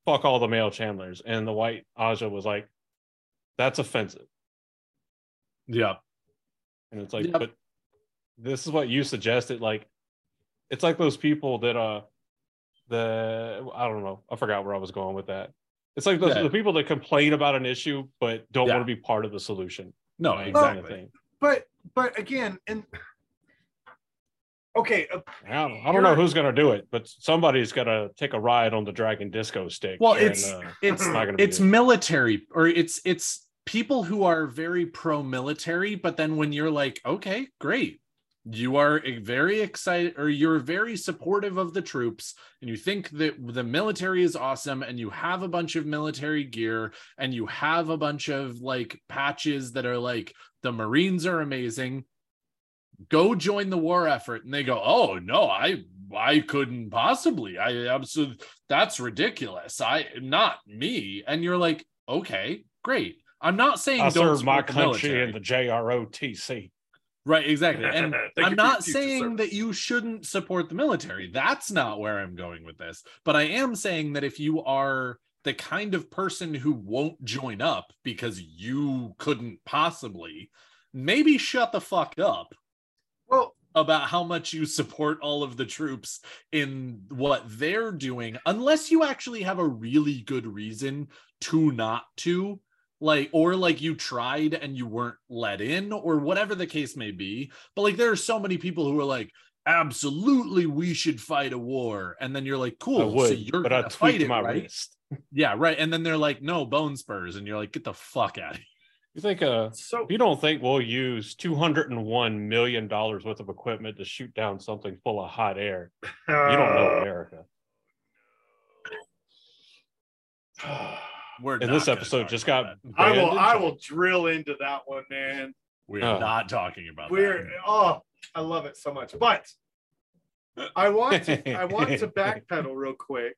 fuck all the male channelers. And the White Ajah was like, "That's offensive." yeah. And it's like, Yep. but this is what you suggested. Like, it's like those people that uh the I don't know, I forgot where I was going with that. It's like those Yeah. the people that complain about an issue but don't Yeah. want to be part of the solution. No, Right, kind of exactly. thing. But but again, and okay, uh, I don't, I don't know who's gonna do it, but somebody's gonna take a ride on the dragon disco stick. Well, and, it's uh, it's not gonna it's good. military or it's it's people who are very pro military but then when you're like okay great you are very excited or you're very supportive of the troops and you think that the military is awesome and you have a bunch of military gear and you have a bunch of like patches that are like the marines are amazing go join the war effort and they go oh no i i couldn't possibly. I absolutely that's ridiculous. I not me. And you're like okay great. I'm not saying I don't serve my country military. in the JROTC. right exactly. And i'm not saying service. that you shouldn't support the military. That's not where i'm going with this. But i am saying that if you are the kind of person who won't join up because you couldn't possibly maybe shut the fuck up well, about how much you support all of the troops in what they're doing unless you actually have a really good reason to not to like or like you tried and you weren't let in or whatever the case may be. But like there are so many people who are like absolutely we should fight a war. And then you're like cool I would, so you're but I gonna fight tweaked it my right? wrist. yeah right. And then they're like no bone spurs. And you're like get the fuck out of here You think uh so you don't think we'll use two hundred and one million dollars worth of equipment to shoot down something full of hot air? You don't know America. we're And this episode just got. I will I will drill into that one, man. we're Oh. not talking about We're that. oh I love it so much. But I want to I want to backpedal real quick.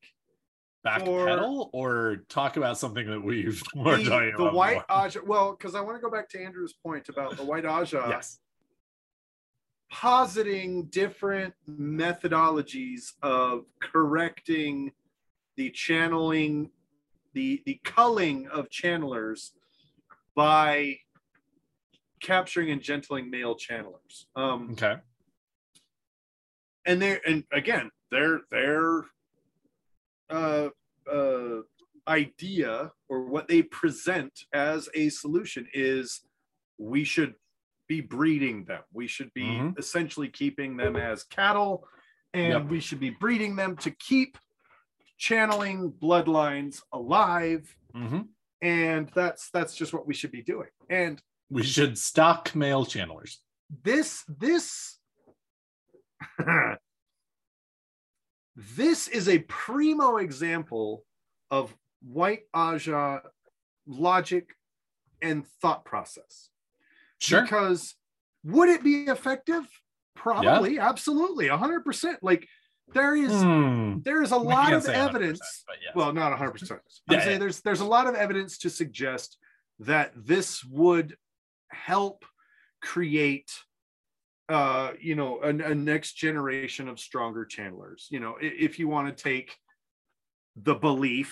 Backpedal or talk about something that we've we're The, the white more? Ajah, well, because I want to go back to Andrew's point about the white Ajah yes. positing different methodologies of correcting the channeling, the the culling of channelers by capturing and gentling male channelers. Um, Okay. and they're and again their their uh uh idea or what they present as a solution is we should be breeding them we should be Mhm. essentially keeping them as cattle and Yep. we should be breeding them to keep channeling bloodlines alive hmm and that's that's just what we should be doing and We should stock male channelers. this this this is a primo example of white ajah logic and thought process Sure. because would it be effective probably absolutely 100% like there is Hmm. there is a lot of evidence yes. well not 100% i'm Yeah, saying yeah. there's there's a lot of evidence to suggest that this would help create uh you know a, a next generation of stronger channelers. You know i- if you want to take the belief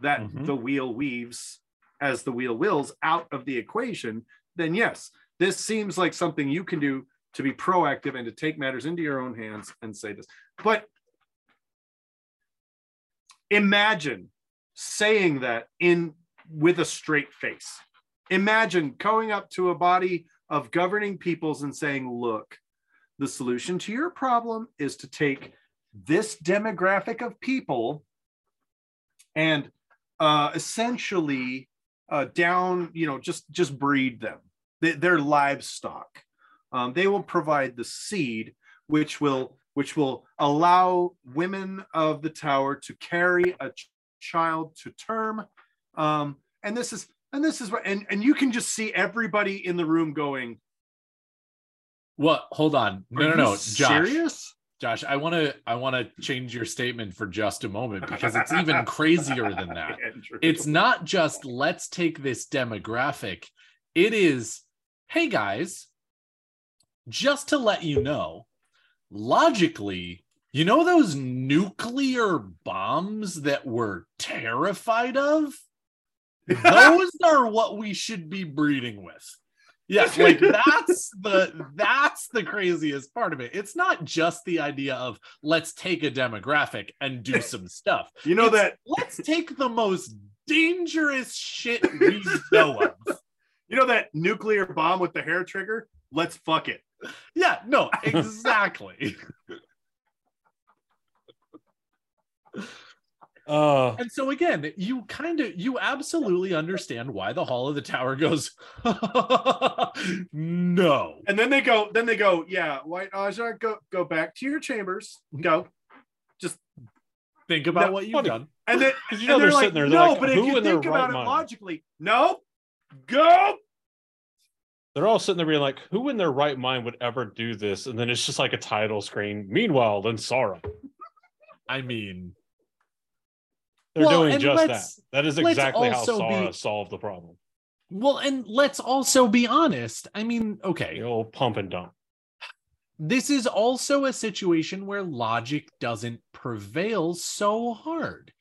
that Mhm. the wheel weaves as the wheel wills out of the equation then yes this seems like something you can do to be proactive and to take matters into your own hands and say this. But imagine saying that in with a straight face. Imagine going up to a body of governing peoples and saying look the solution to your problem is to take this demographic of people and uh, essentially uh, down you know just just breed them. They, they're livestock. Um, they will provide the seed which will which will allow women of the tower to carry a ch- child to term. Um, and this is and this is what and, and you can just see everybody in the room going What? Hold on. No, "Are no, no. Josh. serious Josh, I want to I want to change your statement for just a moment because it's even crazier than that. It's not just let's take this demographic. It is, hey guys, just to let you know, logically, you know those nuclear bombs that we're terrified of? Those are what we should be breeding with. Yeah, like that's the that's the craziest part of it. It's not just the idea of let's take a demographic and do some stuff you know It's, that let's take the most dangerous shit we know of. you know that nuclear bomb with the hair trigger let's fuck it Yeah, no, exactly. Uh, and so again, you kind of you absolutely understand why the Hall of the Tower goes no. and then they go then they go yeah white ajah go go back to your chambers go Just Think about No, what you've funny. done. and then you know they're, they're sitting there. They're no like, but if you think about right it mind? logically no go They're all sitting there being like, who in their right mind would ever do this? And then it's just like a title screen. Meanwhile, then Shara, I mean, they're Well, doing just that. That is exactly how Shara be- solved the problem. well, and let's also be honest. I mean, okay, The old pump and dump. this is also a situation where logic doesn't prevail so hard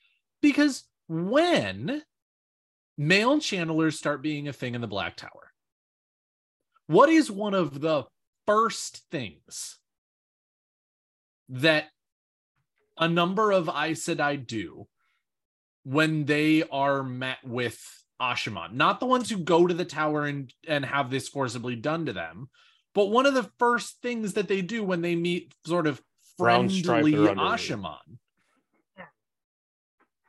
because when male channelers start being a thing in the black tower what is one of the first things that a number of Aes Sedai do when they are met with Asha'man? Not the ones who go to the tower and, and have this forcibly done to them, but one of the first things that they do when they meet sort of friendly. Asha'man.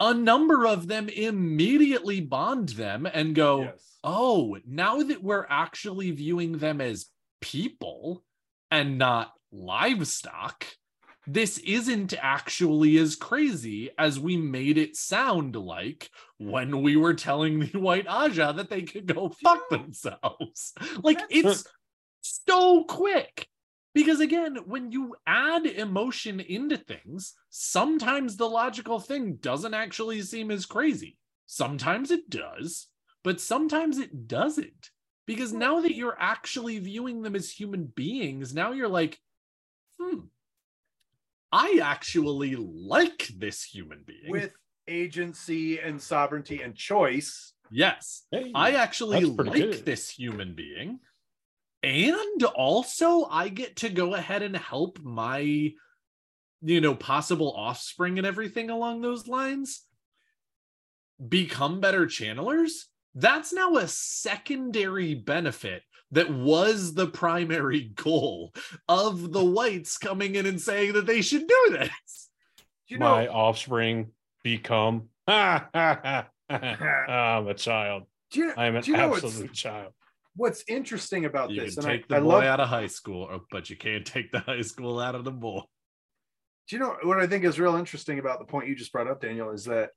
A number of them immediately bond them and go, yes oh, now that we're actually viewing them as people and not livestock, this isn't actually as crazy as we made it sound like when we were telling the White Ajah that they could go fuck themselves. Like it's so quick. Because again, when you add emotion into things, sometimes the logical thing doesn't actually seem as crazy. Sometimes it does, but sometimes it doesn't. Because now that you're actually viewing them as human beings, now you're like, hmm, I actually like this human being. with agency and sovereignty and choice. yes, Hey, I actually like good. this human being. And also, I get to go ahead and help my, you know, possible offspring and everything along those lines become better channelers. That's now a secondary benefit that was the primary goal of the whites coming in and saying that they should do this. You know, my offspring become. I'm a child. do you, I am an do you know what's, absolute child. what's interesting about You this? can And I, take the I boy love out of high school, oh, but you can't take the high school out of the boy. do you know what I think is real interesting about the point you just brought up, Daniel, is that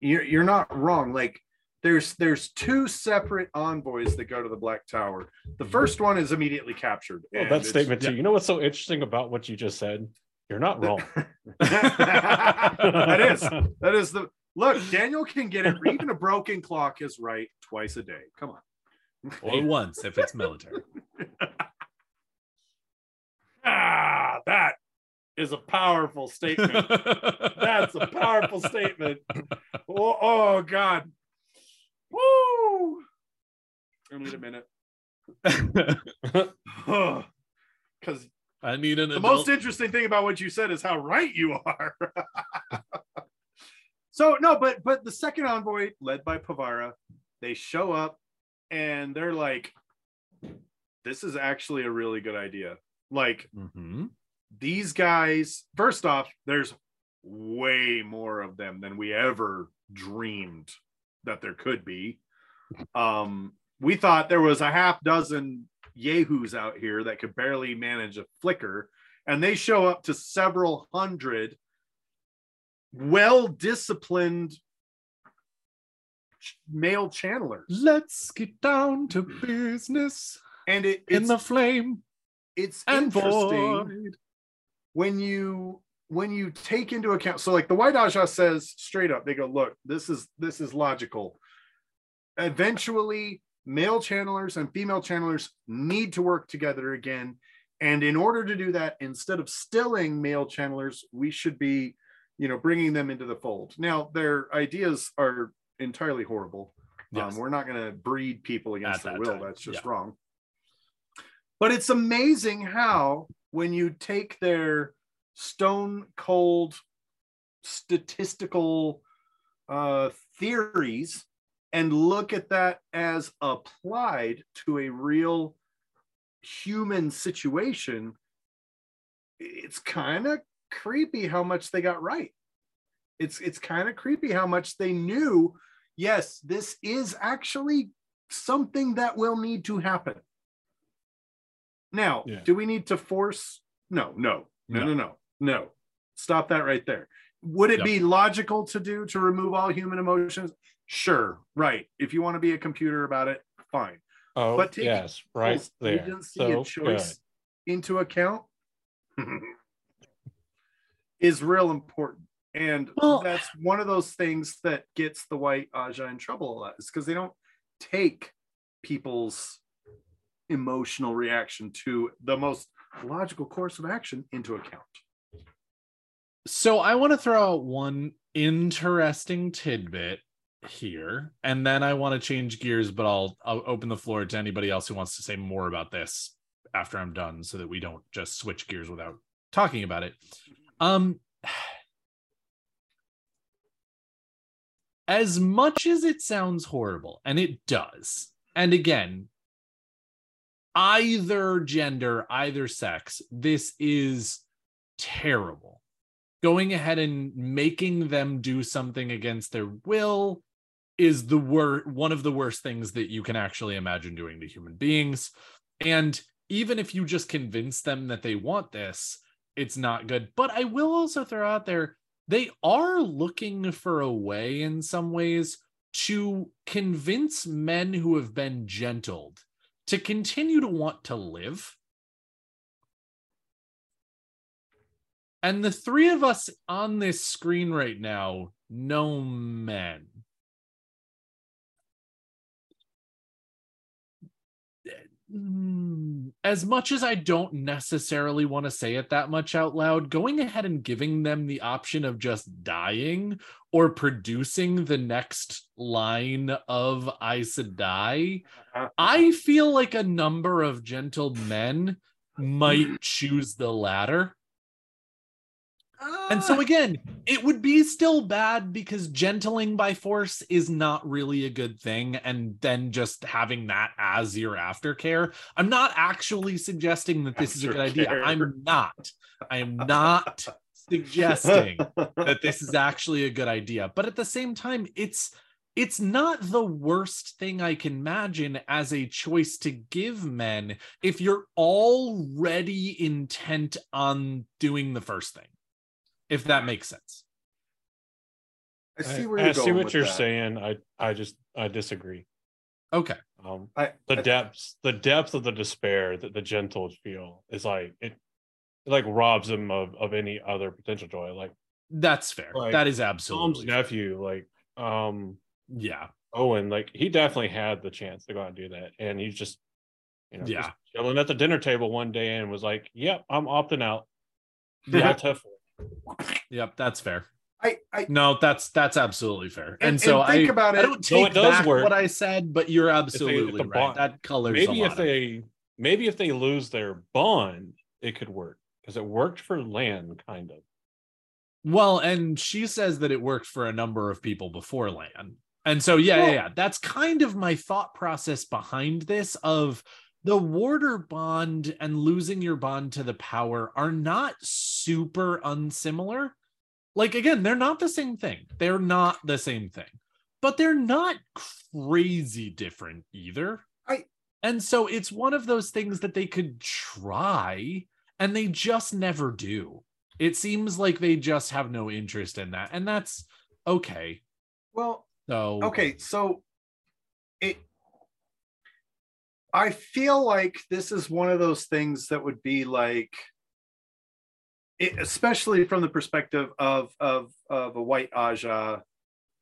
you're you're not wrong. Like there's there's two separate envoys that go to the Black Tower. The first one is immediately captured. Well, that statement too. yeah. You know what's so interesting about what you just said? You're not wrong. that is that is the look. Daniel can get it. Even a broken clock is right twice a day. Come on. Or once if it's military. Ah, that is a powerful statement. That's a powerful statement. Oh, oh God. Woo! I need a minute. Because I need an the adult. most interesting thing about what you said is how right you are. so no, but but the second envoy, led by Pevara, they show up and they're like, "This is actually a really good idea." Like mm-hmm. these guys. First off, there's way more of them than we ever dreamed that there could be. Um, we thought there was a half dozen yahoos out here that could barely manage a flicker, and they show up to several hundred well disciplined male channelers. Let's get down to business And it, in the flame it's and interesting void. when you when you take into account so like the white ajah says straight up they go look this is this is logical. Eventually male channelers and female channelers need to work together again. And in order to do that instead of stilling male channelers we should be you know bringing them into the fold. Now their ideas are entirely horrible. Yes. um, we're not going to breed people against At their that will. time, that's just yeah. wrong. But it's amazing how when you take their stone cold statistical uh, theories and look at that as applied to a real human situation, it's kind of creepy how much they got right. It's it's kind of creepy how much they knew. Yes, this is actually something that will need to happen. Now, Yeah. do we need to force? No, no, no, no, no, no. No, stop that right there. Would it Yep. be logical to do to remove all human emotions? Sure, right. If you want to be a computer about it, fine. Oh, But take yes, right there. Agency So and choice good. into account is real important. And Well- that's one of those things that gets the white Ajah in trouble a lot, is because they don't take people's emotional reaction to the most logical course of action into account. So I want to throw out one interesting tidbit here, and then I want to change gears, but I'll I'll open the floor to anybody else who wants to say more about this after I'm done, so that we don't just switch gears without talking about it. Um, as much as it sounds horrible, and it does, and again, either gender, either sex, this is terrible going ahead and making them do something against their will is the wor- one of the worst things that you can actually imagine doing to human beings. And even if you just convince them that they want this it's not good. But i will also throw out there they are looking for a way in some ways to convince men who have been gentled to continue to want to live And the three of us on this screen right now know men. As much as I don't necessarily want to say it that much out loud, going ahead and giving them the option of just dying or producing the next line of "I Aes Sedai, I feel like a number of gentle men might choose the latter. And so ah. again, it would be still bad because gentling by force is not really a good thing. And then just having that as your aftercare. I'm not actually suggesting that this is a good idea. I'm not. I am not suggesting that this is actually a good idea. But at the same time, it's it's not the worst thing I can imagine as a choice to give men if you're already intent on doing the first thing. If that makes sense. I see where I you're see going what you're that. saying. I I just I disagree. Okay. Um, I, the I- depths, the depth of the despair that the gentles feel is like it, it like robs them of of any other potential joy. Like That's fair. Like, that is absolutely fair. nephew, like um Yeah. Owyn, like he definitely had the chance to go out and do that, and he's just you know Yeah. just chilling at the dinner table one day and was like, "Yep, I'm opting out." Yeah. Yeah, tough. Yep, that's fair. I, I, No, that's that's absolutely fair. And, And- so and think I, about I don't take it does back work. what I said, but you're if absolutely the right. bond- that colors a Maybe lot if of it. they maybe if they lose their bond, it could work because it worked for Lan, kind of. Well, and she says that it worked for a number of people before Lan. And so yeah, yeah, yeah. That's kind of my thought process behind this of the warder bond and losing your bond to the power are not super unsimilar. Like again, they're not the same thing. They're not the same thing. But they're not crazy different either. I- and so it's one of those things that they could try and they just never do it seems like they just have no interest in that and that's okay well, so okay, so it. I feel like this is one of those things that would be like, it, especially from the perspective of of of a white Ajah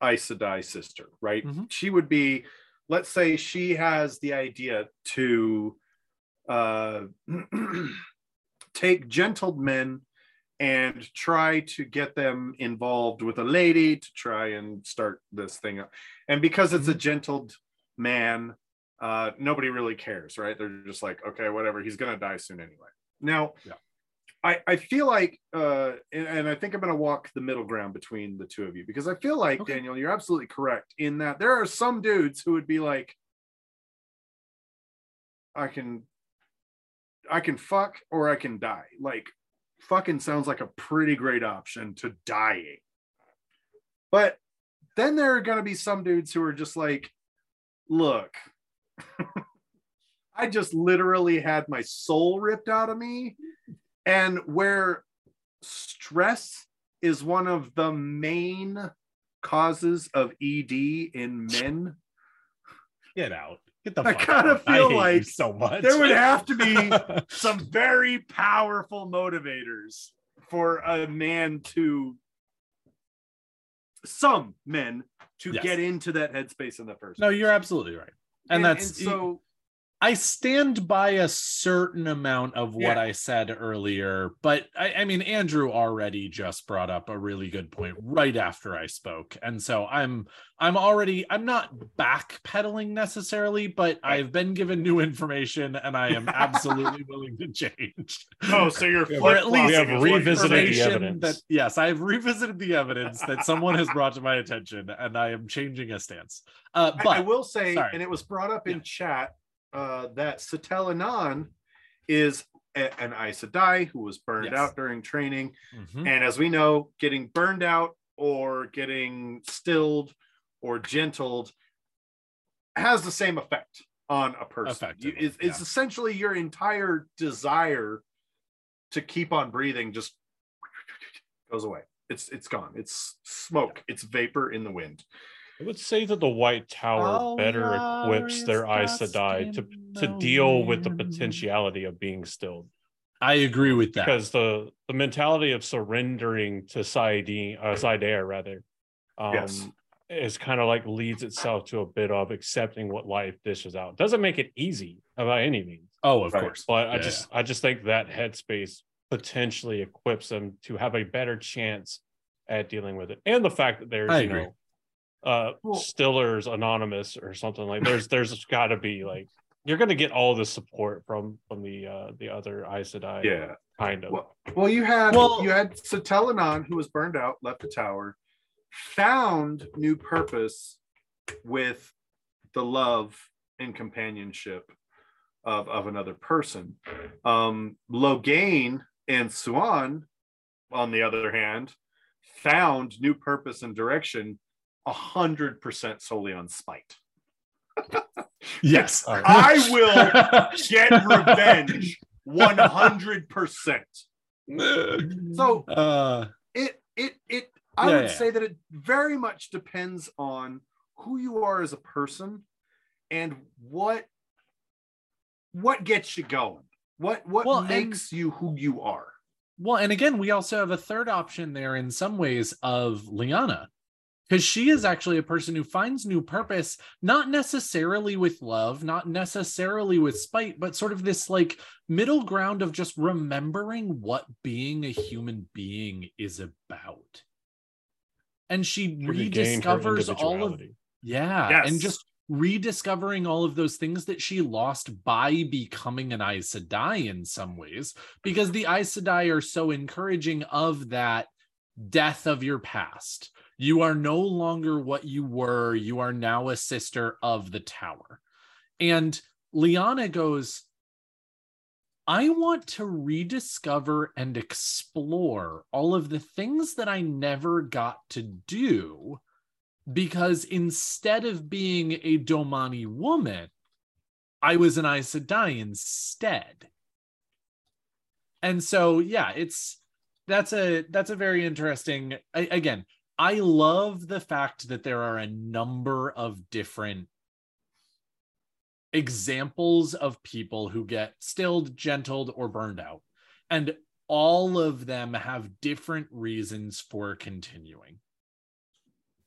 Aes Sedai sister, right? Mhm. She would be, let's say, she has the idea to uh, take gentlemen and try to get them involved with a lady to try and start this thing up. And because it's a gentled man, uh, nobody really cares, right? They're just like, okay, whatever, he's gonna die soon anyway. Now, Yeah. I, I feel like, uh, and, and I think I'm gonna walk the middle ground between the two of you because I feel like Okay. Daniel, you're absolutely correct in that there are some dudes who would be like, I can I can fuck or I can die. Like fucking sounds like a pretty great option to dying. But then there are going to be some dudes who are just like, look, I just literally had my soul ripped out of me. And where stress is one of the main causes of ED in men, get out get the I kinda out. Feel like so much there would have to be some very powerful motivators for a man to some men to Yes. get into that headspace in the first no place. you're absolutely right and, that's so I stand by a certain amount of what Yeah. I said earlier, but I, I mean, Andrew already just brought up a really good point right after I spoke, and so I'm I'm already I'm not backpedaling necessarily, but I've been given new information, and I am absolutely willing to change. oh so you're Yeah, or at least we have revisited the evidence. That, yes, I've revisited the evidence that someone has brought to my attention, and I am changing a stance. Uh, I, but I will say sorry. and it was brought up in Yeah. chat uh, that Setalle Anan is a- an Aes Sedai who was burned Yes. out during training Mhm. And as we know, getting burned out or getting stilled or gentled has the same effect on a person. You- it's, it's essentially your entire desire to keep on breathing just goes away. It's it's gone. It's smoke. It's vapor in the wind. I would say that the White Tower All better equips their Aes Sedai to to in the deal with the potentiality of being stilled. I agree with that. because the the mentality of surrendering to Saidin, uh, saidar rather, um, Yes. is kind of like leads itself to a bit of accepting what life dishes out. Doesn't make it easy by any means, oh, of Right. course. but I just I just think that headspace potentially equips them to have a better chance at dealing with it, and the fact that there's you know, uh, Well- Stiller's Anonymous or something like there's there's got to be like you're gonna get all the support from from the uh the other Aes Sedai, Yeah. kind of. Well, well, you had Well- you had Setalle Anan, who was burned out, left the tower, found new purpose with the love and companionship of, of another person. Um, Logain and Siuan, on the other hand, found new purpose and direction a hundred percent solely on spite. Yes. Right. I will get revenge 100%. So uh, it it it I Yeah, would yeah. say that it very much depends on who you are as a person and what what gets you going. What what Well, and- makes you who you are. well, and again, we also have a third option there in some ways of Leane. Because she is actually a person who finds new purpose, not necessarily with love, not necessarily with spite, but sort of this like middle ground of just remembering what being a human being is about. And she rediscovers all of. Yeah, Yes. and just rediscovering all of those things that she lost by becoming an Aes Sedai in some ways, because the Aes Sedai are so encouraging of that death of your past. You are no longer what you were. You are now a sister of the tower. And Leane goes, I want to rediscover and explore all of the things that I never got to do because instead of being a Domani woman, I was an Aes Sedai instead. And so, yeah, it's that's a that's a very interesting. I, again, I love the fact that there are a number of different examples of people who get stilled, gentled, or burned out, and all of them have different reasons for continuing.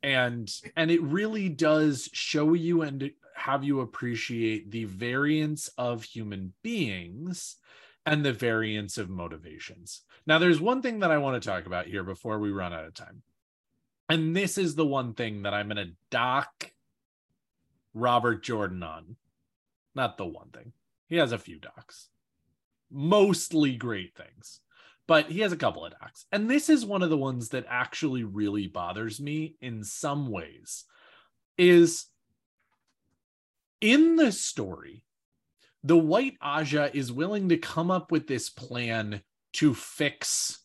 And and it really does show you and have you appreciate the variance of human beings and the variance of motivations. Now there's one thing that i want to talk about here before we run out of time and this is the one thing that i'm going to dock robert jordan on. Not the one thing. He has a few docs mostly great things but he has a couple of docs. And this is one of the ones that actually really bothers me in some ways is in the story, the white Ajah is willing to come up with this plan to fix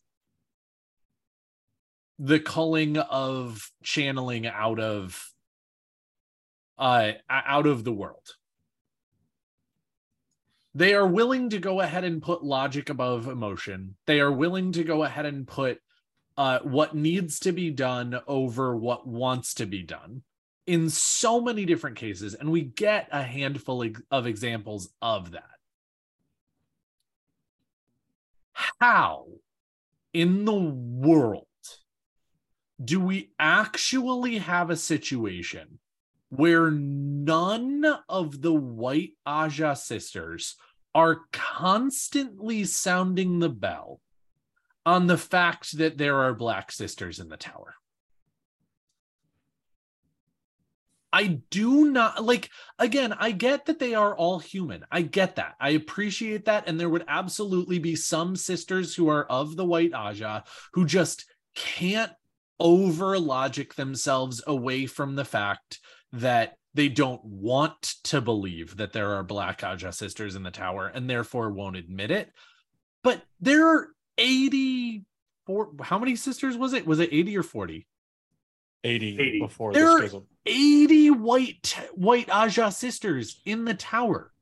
the culling of channeling out of uh out of the world they are willing to go ahead and put logic above emotion. They are willing to go ahead and put uh, what needs to be done over what wants to be done in so many different cases. And we get a handful of examples of that. How in the world do we actually have a situation where none of the white Ajah sisters are constantly sounding the bell on the fact that there are black sisters in the tower. I do not like again, I get that they are all human. I get that. I appreciate that and there would absolutely be some sisters who are of the white Ajah who just can't over logic themselves away from the fact that they don't want to believe that there are black Ajah sisters in the tower and therefore won't admit it. But there are 84 how many sisters was it? Was it 80 or 40? 80, 80. before There the are- schism. 80 white white Ajah sisters in the tower.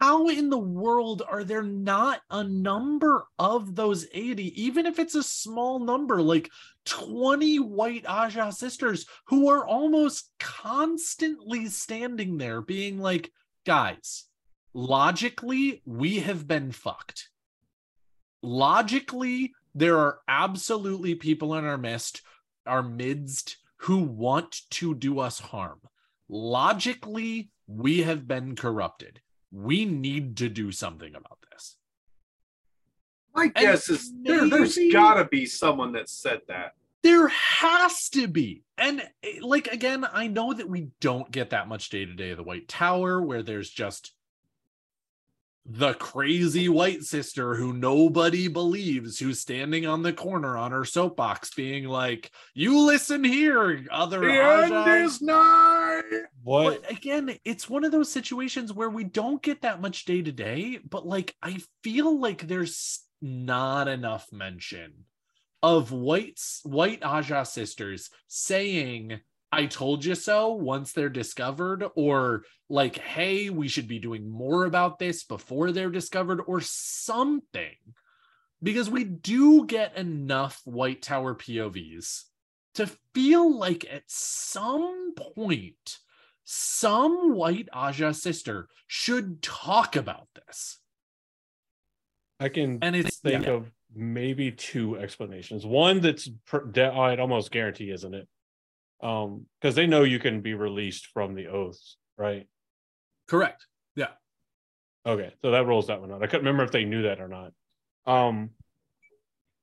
How in the world are there not a number of those 80, even if it's a small number, like 20 white Ajah sisters who are almost constantly standing there being like, guys, logically, we have been fucked. logically, there are absolutely people in our midst, our midst, who want to do us harm. Logically, we have been corrupted. We need to do something about this. My And guess is there, there's got to be someone that said that. There has to be. And eh, like again, I know that we don't get that much day to day of the White Tower where there's just the crazy white sister who nobody believes who's standing on the corner on her soapbox being like, "You listen here, other The end Ajahs." is nigh. What But again, it's one of those situations where we don't get that much day to day, but like I feel like there's not enough mention of whites white Ajah sisters saying I told you so once they're discovered, or like, hey, we should be doing more about this before they're discovered, or something. Because we do get enough White Tower POVs to feel like at some point some white Ajah sister should talk about this. I can And it's think yeah. of maybe two explanations. One that's per, I'd almost guarantee, isn't it? Um, because they know you can be released from the oaths, right? correct. Yeah. Okay, so that rolls that one out. I couldn't remember if they knew that or not. Um,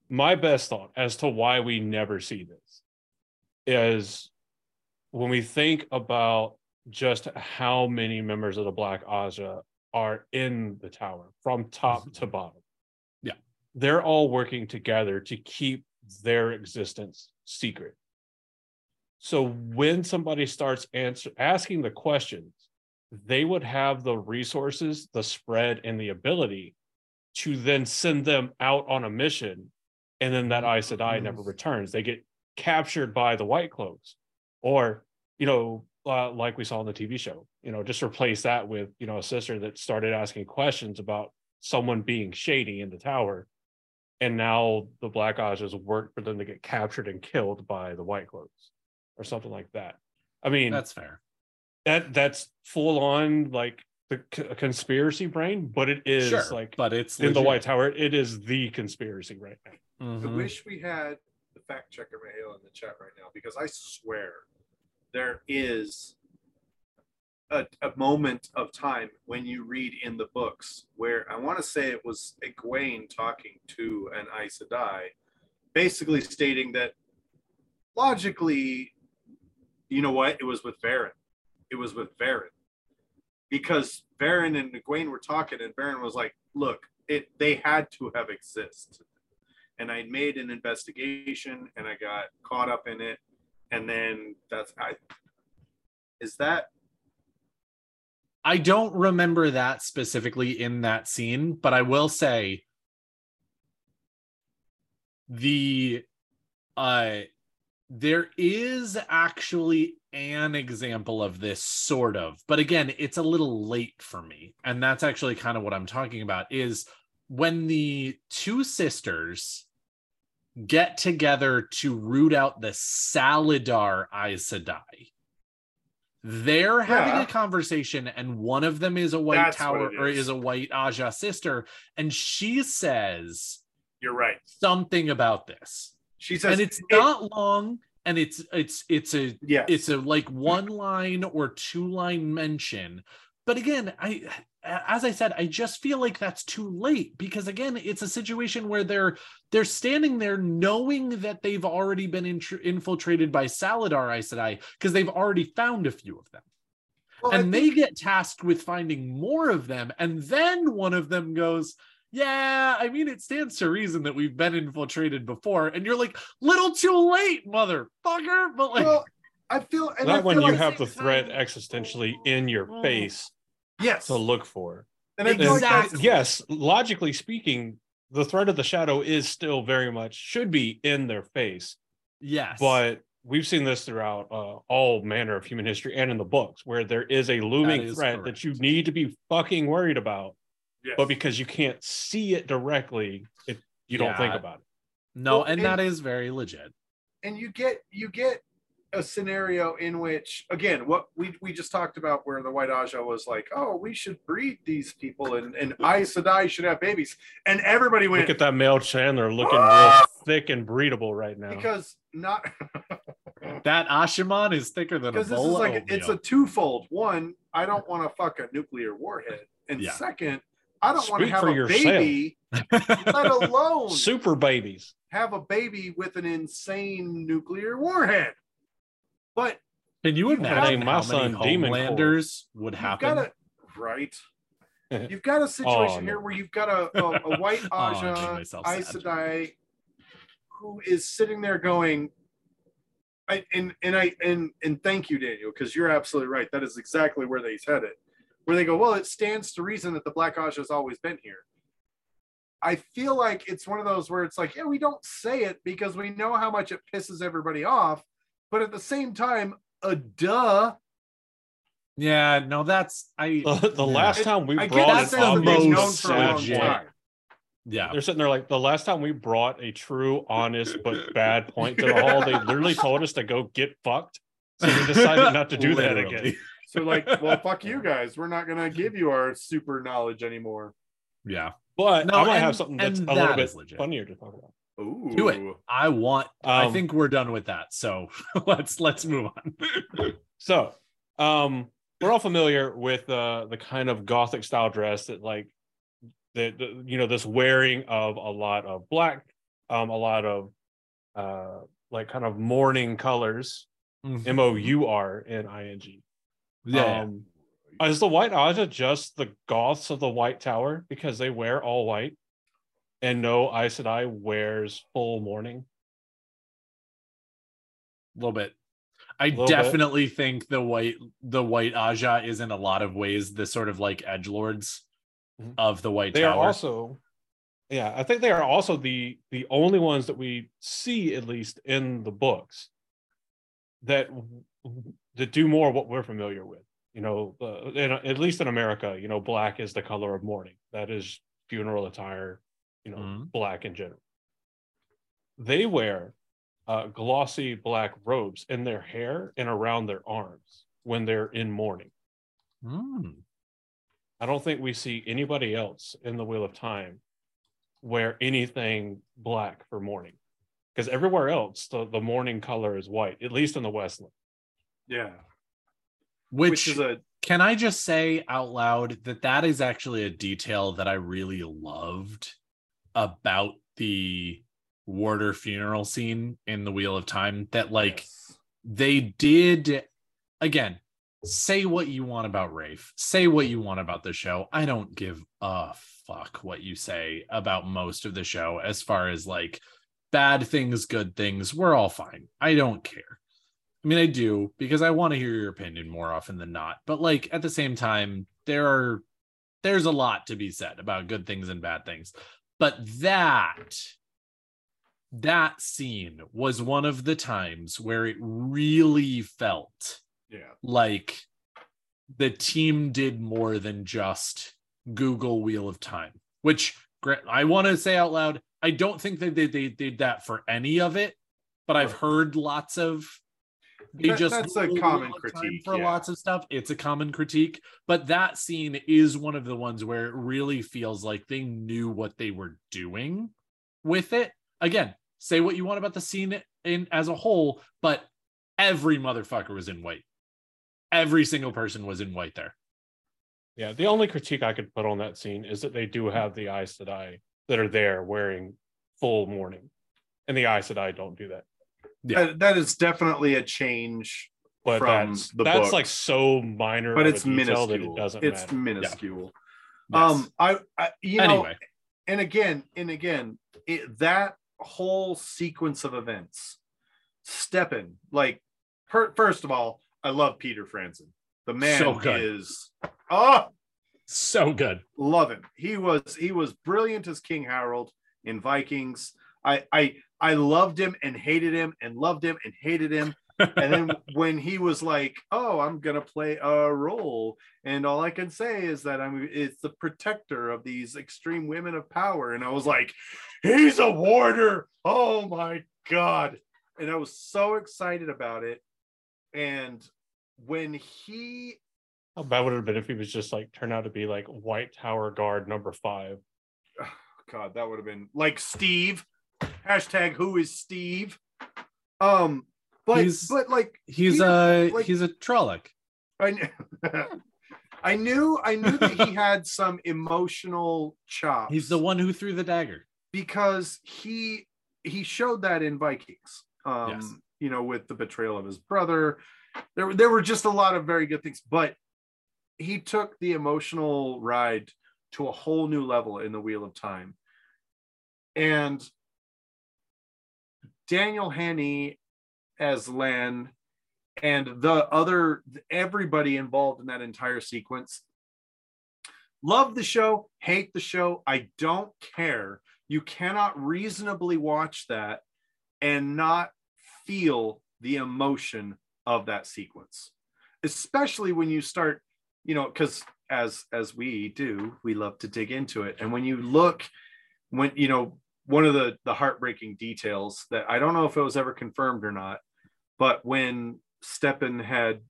my best thought as to why we never see this is when we think about just how many members of the Black Ajah are in the tower from top to bottom. Yeah. They're all working together to keep their existence secret. So when somebody starts answer, asking the questions, they would have the resources, the spread, and the ability to then send them out on a mission. And then that Aes Sedai never returns. They get captured by the White Cloaks. Or, you know, uh, like we saw on the TV show, you know, just replace that with, you know, a sister that started asking questions about someone being shady in the tower. And now the Black Ajahs work for them to get captured and killed by the White Cloaks or something like that. I mean, That's fair. that that's full on like the c- conspiracy brain, but it is sure. like but it's in the. White Tower, it is the conspiracy right now. I Mhm. wish we had the fact checker Mahale in the chat right now because I swear there is a, a moment of time when you read in the books where I want to say it was Egwene talking to an Aes Sedai, basically stating that logically, you know what, it was with Verin. It was with Verin. Because Verin and Egwene were talking, and Verin was like, look, it they had to have existed and I made an investigation and I got caught up in it. And then that's I is that I don't remember that specifically in that scene, but I will say the uh there is actually an example of this sort of but again it's a little late for me and that's actually kind of what i'm talking about is when the two sisters get together to root out the salidar Aes Sedai they're having a conversation and one of them is a white That's tower it or is. is a white ajah sister and she says you're right. something about this She says and it's it- not long and it's it's it's a yes. it's a like one line or two line mention. But again i as i said i just feel like that's too late because again it's a situation where they're they're standing there knowing that they've already been intr- infiltrated by salidar Aes Sedai because they've already found a few of them. Well, I and they get tasked with finding more of them and then one of them goes yeah i mean it stands to reason that we've been infiltrated before and you're like little too late motherfucker but like well, I feel and I when feel you like- have the threat existentially in your Mm. face yes. to look for. and I feel Exactly. Yes, logically speaking, the threat of the shadow is still very much should be in their face. yes But we've seen this throughout uh, all manner of human history and in the books where there is a looming is threat correct. that you need to be fucking worried about, yes. but because you can't see it directly, it you don't think about it. no Well, and and- that is very legit and you get you get a scenario in which, again, what we we just talked about, where the White Ajah was like, "Oh, we should breed these people, and and Aes Sedai should have babies," and everybody went Look at that male channeler looking real Ah! thick and breedable right now. because not That Asha'man is thicker than a because this is bowl of like it's a oatmeal. twofold. One, I don't want to fuck a nuclear warhead, and Yeah. second, I don't want to have for a yourself. baby, let alone Super babies. have a baby with an insane nuclear warhead. But Can you You've imagine My son, many Demon Homelanders would you've happen? got a right. You've got a situation Oh, here where you've got a, a, a white Oh, Ajah myself Aes. Sedai who is sitting there going, I, and and I and and thank you, Daniel, because you're absolutely right. That is exactly where they said it. Where they go, well, it stands to reason that the Black Ajah has always been here. I feel like it's one of those where it's like, yeah, we don't say it because we know how much it pisses everybody off, but at the same time, a duh. Yeah, no, that's I. The, the yeah. last time we I brought it the up, they've most known for a long time. Yeah, they're sitting there like the last time we brought a true, honest but bad point to the hall, they literally told us to go get fucked. So we decided not to do that again. So like, well, fuck you guys. We're not gonna give you our super knowledge anymore. Yeah, But No, I might and- have something that's a and little that bit legit. funnier to talk about. Ooh. Do it. I want. I Um, think we're done with that. So let's let's move on. So, um, we're all familiar with uh, the kind of gothic style dress that, like, the, the you know this wearing of a lot of black, um, a lot of uh, like kind of mourning colors, M O U R N I N G. yeah, Um, is the White Ajah just the Goths of the White Tower because they wear all white, and no Aes Sedai wears full mourning? a little bit. I Little bit. definitely think the white the white Ajah is in a lot of ways the sort of like edge lords Mhm. of the White they Tower. are also yeah i think they are also the the only ones that we see at least in the books that that do more what we're familiar with you know uh, in, at least in america you know black is the color of mourning that is funeral attire you know Mhm. black in general they wear uh, glossy black robes in their hair and around their arms when they're in mourning Mm. I don't think we see anybody else in the Wheel of Time wear anything black for mourning. Because everywhere else, the, the mourning color is white, at least in the Westland. Yeah. Which, Which is a can I just say out loud that that is actually a detail that I really loved about the Warder funeral scene in the Wheel of Time that like yes. they did again say what you want about rafe say what you want about the show i don't give a fuck what you say about most of the show as far as like bad things good things we're all fine i don't care i mean i do because i want to hear your opinion more often than not but like at the same time there are there's a lot to be said about good things and bad things but that that scene was one of the times where it really felt Yeah. like the team did more than just Google Wheel of Time, which I want to say out loud, I don't think that they, they did that for any of it, but I've heard lots of they That- just that's a common Wheel of Time critique, for yeah. lots of stuff. It's a common critique, but that scene is one of the ones where it really feels like they knew what they were doing with it. Again, say what you want about the scene in as a whole, but every motherfucker was in white. Every single person was in white there. Yeah, the only critique I could put on that scene is that they do have the Aes Sedai that are there wearing full mourning. And the Aes Sedai don't do that. Yeah. That, that is definitely a change, But From that's, the that's books. like so minor but it's minuscule. it doesn't it's matter. minuscule. Yes. Um, I, I you know, anyway, and again and again it, that whole sequence of events stepping like per, first of all i love peter franzen the man So good. is oh so good. love him he was he was brilliant as king harald in vikings i i i loved him and hated him and loved him and hated him. And then when he was like oh i'm gonna play a role and all i can say is that i'm it's the protector of these extreme women of power. And i was like he's a warder oh my god. And i was so excited about it. And when he oh, How bad would it have been if he was just like turned out to be like White Tower guard number five? God, that would have been like Steve. Hashtag who is Steve? Um, but He's- but like He's Peter, a like- he's a Trolloc. I kn- I knew I knew that he had some emotional chops. He's the one who threw the dagger. because he he showed that in Vikings. Um, Yes. you know, with the betrayal of his brother. There there were just a lot of very good things, but he took the emotional ride to a whole new level in the Wheel of Time. And Daniel Henney as Lan and the other everybody involved in that entire sequence. Love the show hate the show. I don't care. You cannot reasonably watch that and not feel the emotion of that sequence especially when you start you know because as as we do we love to dig into it. And when you look when you know one of the the heartbreaking details that i don't know if it was ever confirmed or not but when stepin had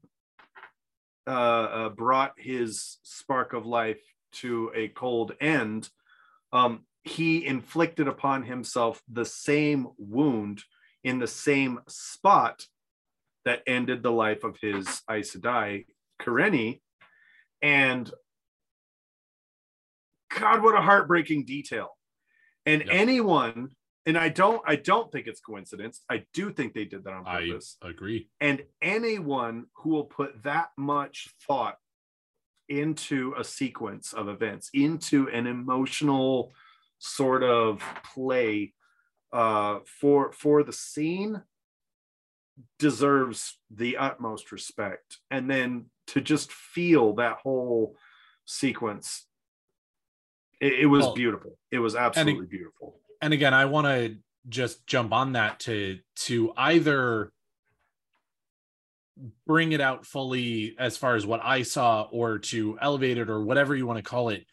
uh, uh, brought his spark of life to a cold end um, he inflicted upon himself the same wound in the same spot that ended the life of his Aes Sedai, Kerene. And God, what a heartbreaking detail. And Yep. anyone, and I don't, I don't think it's coincidence. I do think they did that on purpose. I agree. And anyone who will put that much thought into a sequence of events, into an emotional sort of play uh, for for the scene, deserves the utmost respect. And then to just feel that whole sequence, it, it was Well, beautiful. It was absolutely beautiful. and again i want to just jump on that to to either bring it out fully as far as what i saw or to elevate it or whatever you want to call it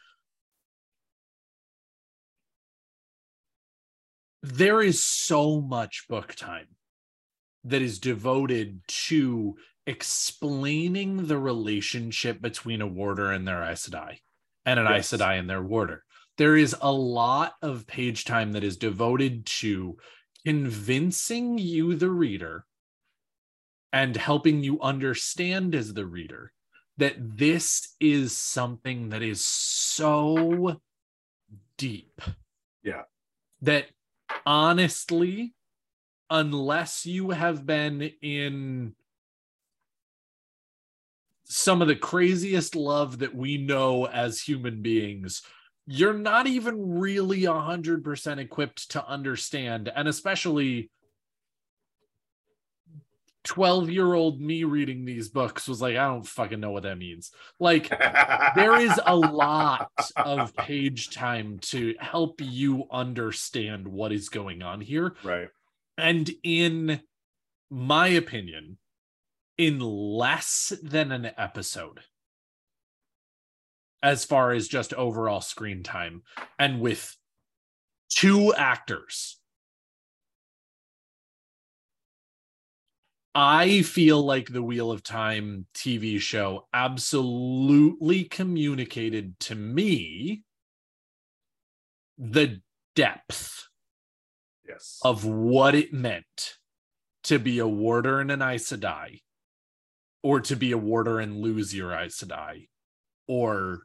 there is so much book time that is devoted to explaining the relationship between a warder and their Aes Sedai and an Yes. Aes Sedai and their warder there is a lot of page time that is devoted to convincing you the reader and helping you understand as the reader that this is something that is so deep Yeah. that honestly unless you have been in some of the craziest love that we know as human beings. You're not even really 100% equipped to understand and especially 12 year old me reading these books was like i don't fucking know what that means. Like there is a lot of page time to help you understand what is going on here. Right. and in my opinion in less than an episode as far as just overall screen time and with two actors I feel like the Wheel of Time TV show absolutely communicated to me the depth Yes. of what it meant to be a warder and an Aes Sedai, or to be a warder and lose your Aes Sedai, or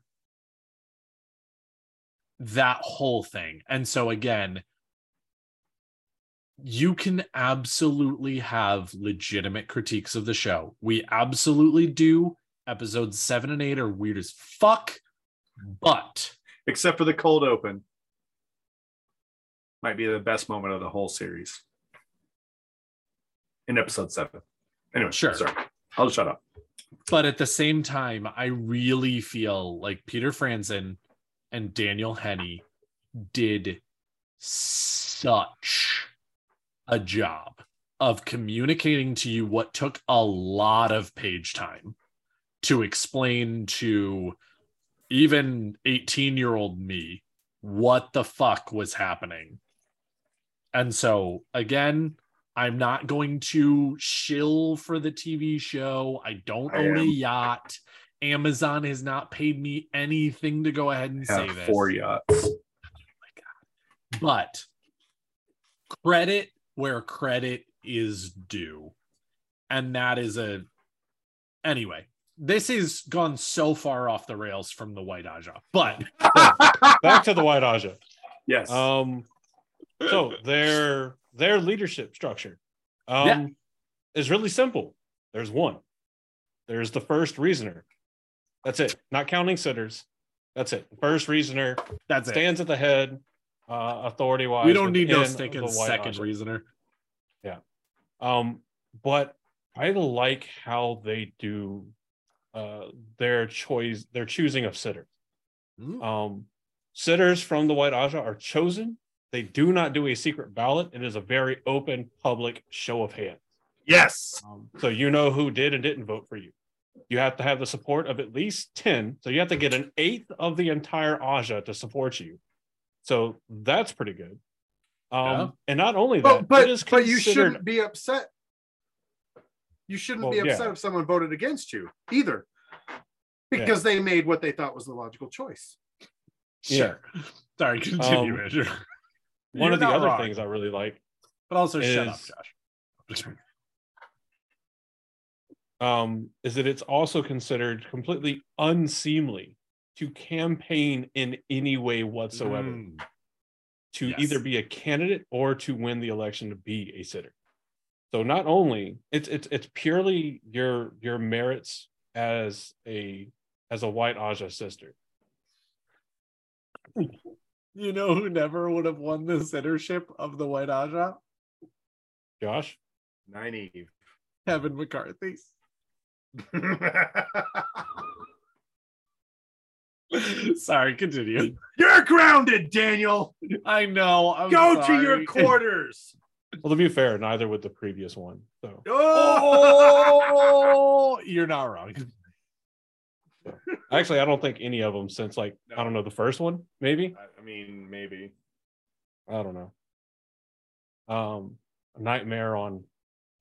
that whole thing. And so again, you can absolutely have legitimate critiques of the show. We absolutely do. Episodes seven and eight are weird as fuck, but Except for the cold open. Might be the best moment of the whole series. In episode seven. Anyway, Sure. Sorry. I'll shut up. but at the same time, I really feel like Peter Franzen and Daniel Henney did such a job of communicating to you what took a lot of page time to explain to even 18 year old me what the fuck was happening. And so, again, I'm not going to shill for the TV show. I don't I own a yacht. Amazon has not paid me anything to go ahead and say Have this. four yachts. But credit where credit is due. And that is a anyway. This has gone so far off the rails from the White Ajah, but Back to the White Ajah. Yes. Um, so their their leadership structure um, Yeah. is really simple. There's one. There's the first reasoner. That's it. Not counting sitters. That's it. First reasoner that's it. stands at the head, uh, authority wise. We don't need no stick in second Ajah. reasoner. Yeah. Um, but I like how they do uh their choice, their choosing of sitters. Hmm. Um, sitters from the White Ajah are chosen. They do not do a secret ballot. It is a very open, public show of hands. yes. Um, so you know who did and didn't vote for you. You have to have the support of at least 10. So you have to get an eighth of the entire Ajah to support you. So that's pretty good. Um, Yeah. and not only that, But but, but you shouldn't be upset. You shouldn't Well, be upset yeah. if someone voted against you either. Because they made what they thought was the logical choice. Yeah. Sure. Sorry, continue, Um, Andrew. One You're of the other wrong. things I really like But also shut up, is- Josh. um, is that it's also considered completely unseemly to campaign in any way whatsoever Mm. to Yes. either be a candidate or to win the election to be a sitter. So not only it's it's it's purely your your merits as a as a white Ajah sister. You know who never would have won the sittership of the White Ajah? Josh, Naive. Kevin McCarthy. Sorry, continue. You're grounded, Daniel. I know. I'm Go to your quarters. well to be fair, neither would the previous one. So Oh, you're not wrong. Actually, I don't think any of them since like I don't know the first one maybe I mean, maybe. I don't know. Um, Nightmare on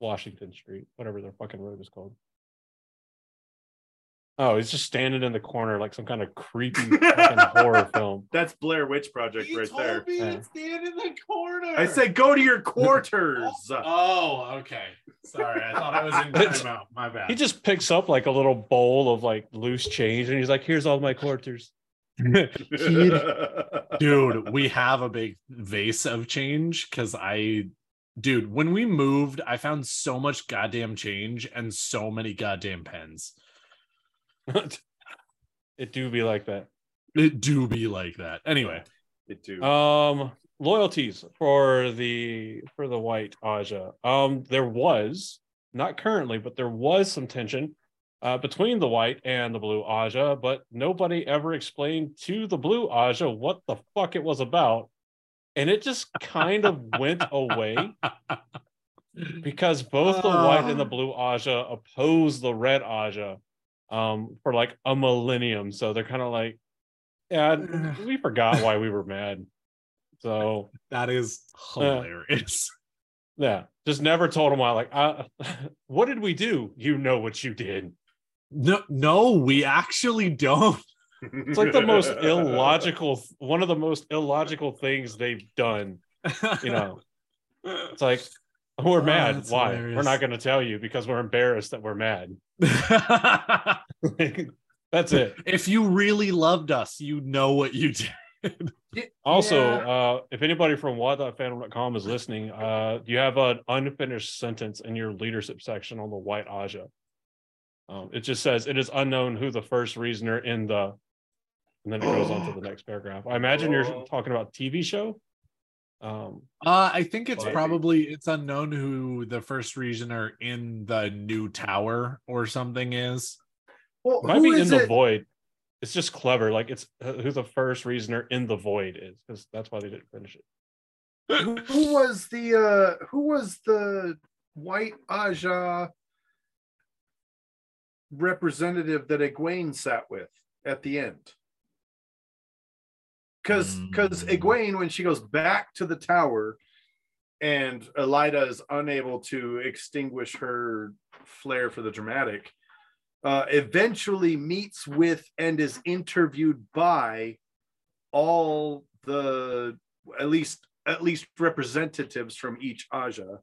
Washington Street, whatever their fucking road is called. Oh, he's just standing in the corner like some kind of creepy fucking horror film. That's Blair Witch Project right there. me Yeah. to stand in the corner. I said, go to your quarters. Oh, okay. Sorry, I thought I was in timeout. My bad. He just picks up like a little bowl of like loose change and he's like, "Here's all my quarters." dude we have a big vase of change because i dude when we moved i found so much goddamn change and so many goddamn pens it do be like that. it do be like that anyway It do. Um, loyalties for the for the white Ajah. Um, there was not currently, but there was some tension uh, between the white and the blue Ajah, but nobody ever explained to the blue Ajah what the fuck it was about, and it just kind of went away because both the white and the blue Ajah oppose the red Ajah um, for like a millennium. So they're kind of like, yeah, we forgot why we were mad. So that is hilarious yeah, just never told them why. Like, uh, what did we do? You know what you did. no no we actually don't It's like the most illogical, one of the most illogical things they've done. You know, it's like we're Oh, mad. Why? hilarious. We're not going to tell you because we're embarrassed that we're mad. That's it. if you really loved us you know what you did Also, Yeah. uh, if anybody from wot.fandom.com is listening, uh, you have an unfinished sentence in your leadership section on the White Ajah. Um, it just says it is unknown who the first reasoner in the, and then it goes on to the next paragraph. I imagine you're Oh. talking about TV show. Um, Uh, I think it's probably it's unknown who the first reasoner in the new tower or something is. Well, might who be in is the it? void. It's just clever. Like it's uh, who the first reasoner in the void is, because that's why they didn't finish it. who, who was the uh who was the white Ajah representative that Egwene sat with at the end? Because because Mm. Egwene, when she goes back to the tower, and Elaida is unable to extinguish her flair for the dramatic. Uh, eventually meets with and is interviewed by all the at least at least representatives from each Ajah.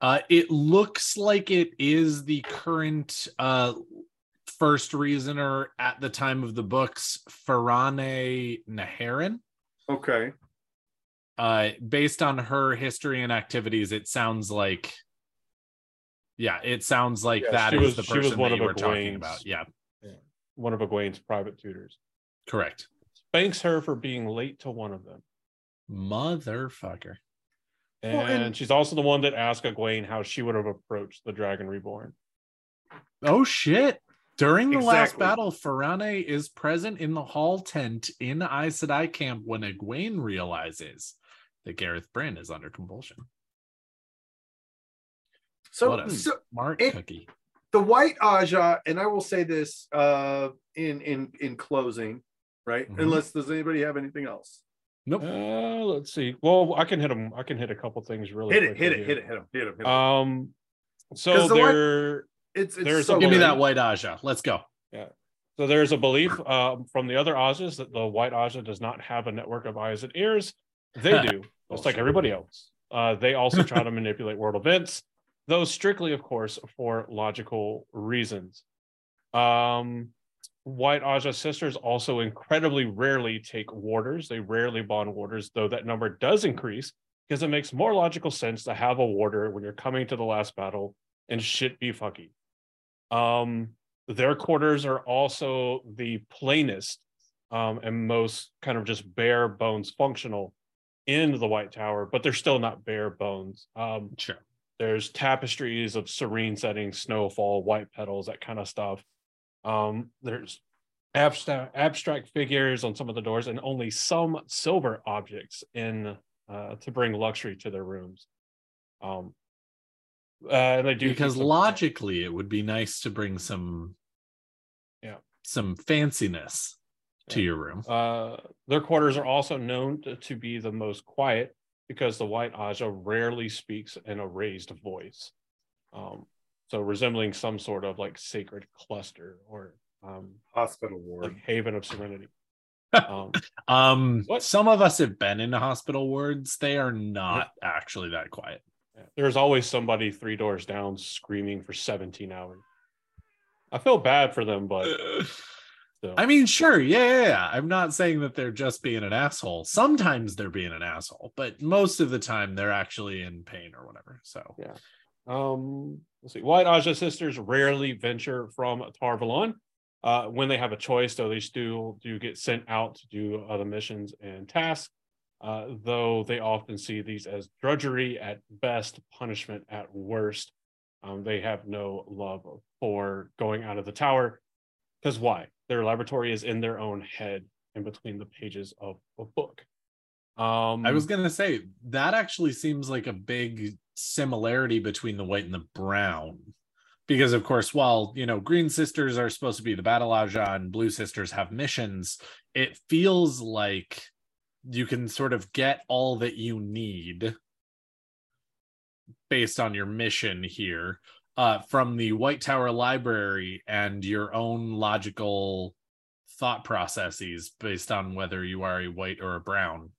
Uh, it looks like it is the current uh, first reasoner at the time of the books, Ferane Neheran. Okay. Uh, based on her history and activities, it sounds like, yeah, it sounds like Yeah, that was- the she was person one that of you were talking Egwene's- about. Yeah, One of Egwene's private tutors. correct. Thanks her for being late to one of them. Motherfucker. And, Well, and- she's also the one that asked Egwene how she would have approached the Dragon Reborn. Oh shit. During the last battle, Ferane is present in the hall tent in Aes Sedai camp when Egwene realizes that Gareth Bryn is under compulsion. So, What a so Smart it- cookie. the white Ajah, and I will say this uh, in in in closing, right? Mhm. Unless does anybody have anything else? Nope. Uh, let's see. Well, I can hit them. I can hit a couple things really. Hit it, quickly hit it, hit it, hit him, hit him. Hit him. Um, so 'Cause the white- there, it's it's there's so a Give me that white Ajah. Let's go. Yeah. So there's a belief um, from the other Ajahs that the White Ajah does not have a network of eyes and ears. They do, just like everybody else. Uh, they also try to manipulate world events, though strictly, of course, for logical reasons. Um, White Ajah sisters also incredibly rarely take warders. They rarely bond warders, though that number does increase because it makes more logical sense to have a warder when you're coming to the last battle and shit be fucky. Um, their quarters are also the plainest um, and most kind of just bare bones functional in the White Tower, but they're still not bare bones. Um, Sure. there's tapestries of serene settings, snowfall, white petals, that kind of stuff. Um, there's abstract abstract figures on some of the doors, and only some silver objects in uh, to bring luxury to their rooms. Um, uh, and they do Because some- logically, it would be nice to bring some, Yeah. some fanciness to Yeah. your room. Uh, their quarters are also known to, to be the most quiet because the white Ajah rarely speaks in a raised voice. Um, so resembling some sort of like sacred cluster or um, hospital ward. like haven of serenity. Um, Um, What? some of us have been in hospital wards. They are not actually that quiet. There's always somebody three doors down screaming for 17 hours. I feel bad for them, but still. I mean, sure, yeah, yeah, yeah. I'm not saying that they're just being an asshole. Sometimes they're being an asshole, but most of the time they're actually in pain or whatever. So Yeah. Um, let's see. White Ajah sisters rarely venture from Tar Valon. Uh, when they have a choice, though, they still do get sent out to do other missions and tasks. Uh, though they often see these as drudgery at best, punishment at worst. Um, they have no love for going out of the tower. Because why? Their laboratory is in their own head in between the pages of a book. Um, I was gonna say that actually seems like a big similarity between the white and the brown. Because of course, while you know, green sisters are supposed to be the battle ajah and blue sisters have missions, it feels like you can sort of get all that you need based on your mission here uh, from the White Tower Library and your own logical thought processes based on whether you are a white or a brown.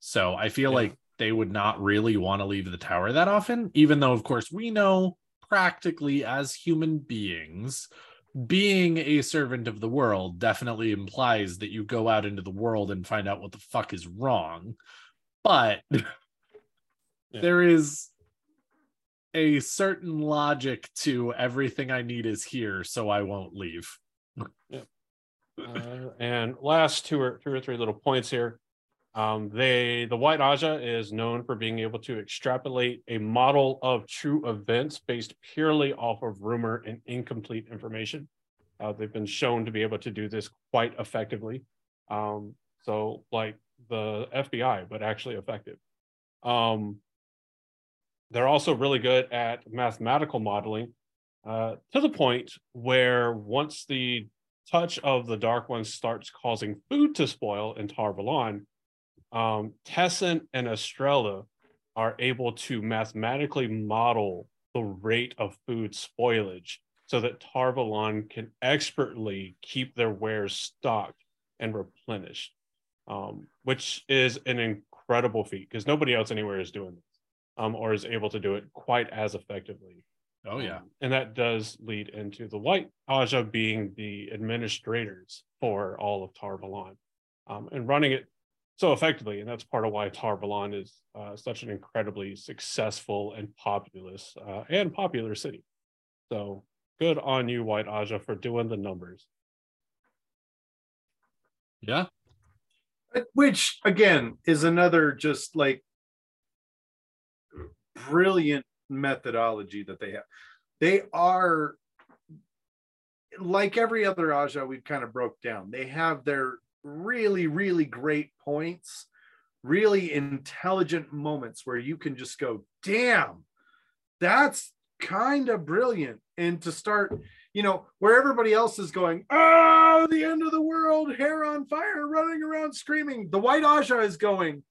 So I feel Yeah. like they would not really want to leave the tower that often, even though, of course, we know practically as human beings, being a servant of the world definitely implies that you go out into the world and find out what the fuck is wrong. But Yeah. there is a certain logic to everything I need is here, so I won't leave. Uh, and last two or two or three little points here. Um, they the White Ajah is known for being able to extrapolate a model of true events based purely off of rumor and incomplete information. Uh, they've been shown to be able to do this quite effectively. Um, so like the FBI, but actually effective. Um, they're also really good at mathematical modeling uh, to the point where once the touch of the Dark One starts causing food to spoil in Tar Valon, um, Tessin and Estrella are able to mathematically model the rate of food spoilage so that Tar Valon can expertly keep their wares stocked and replenished, um, which is an incredible feat because nobody else anywhere is doing this um, or is able to do it quite as effectively. Oh yeah. Um, and that does lead into the White Ajah being the administrators for all of Tar Valon um, and running it so effectively. And that's part of why Tar Valon is uh, such an incredibly successful and populous uh, and popular city. So good on you, White Ajah, for doing the numbers. Yeah. Which again is another just like brilliant methodology that they have. They are like every other Ajah we've kind of broke down. They have their really, really great points, really intelligent moments where you can just go, damn, that's kind of brilliant. And to start, you know, where everybody else is going, oh, the end of the world, hair on fire, running around screaming. The white Ajah is going,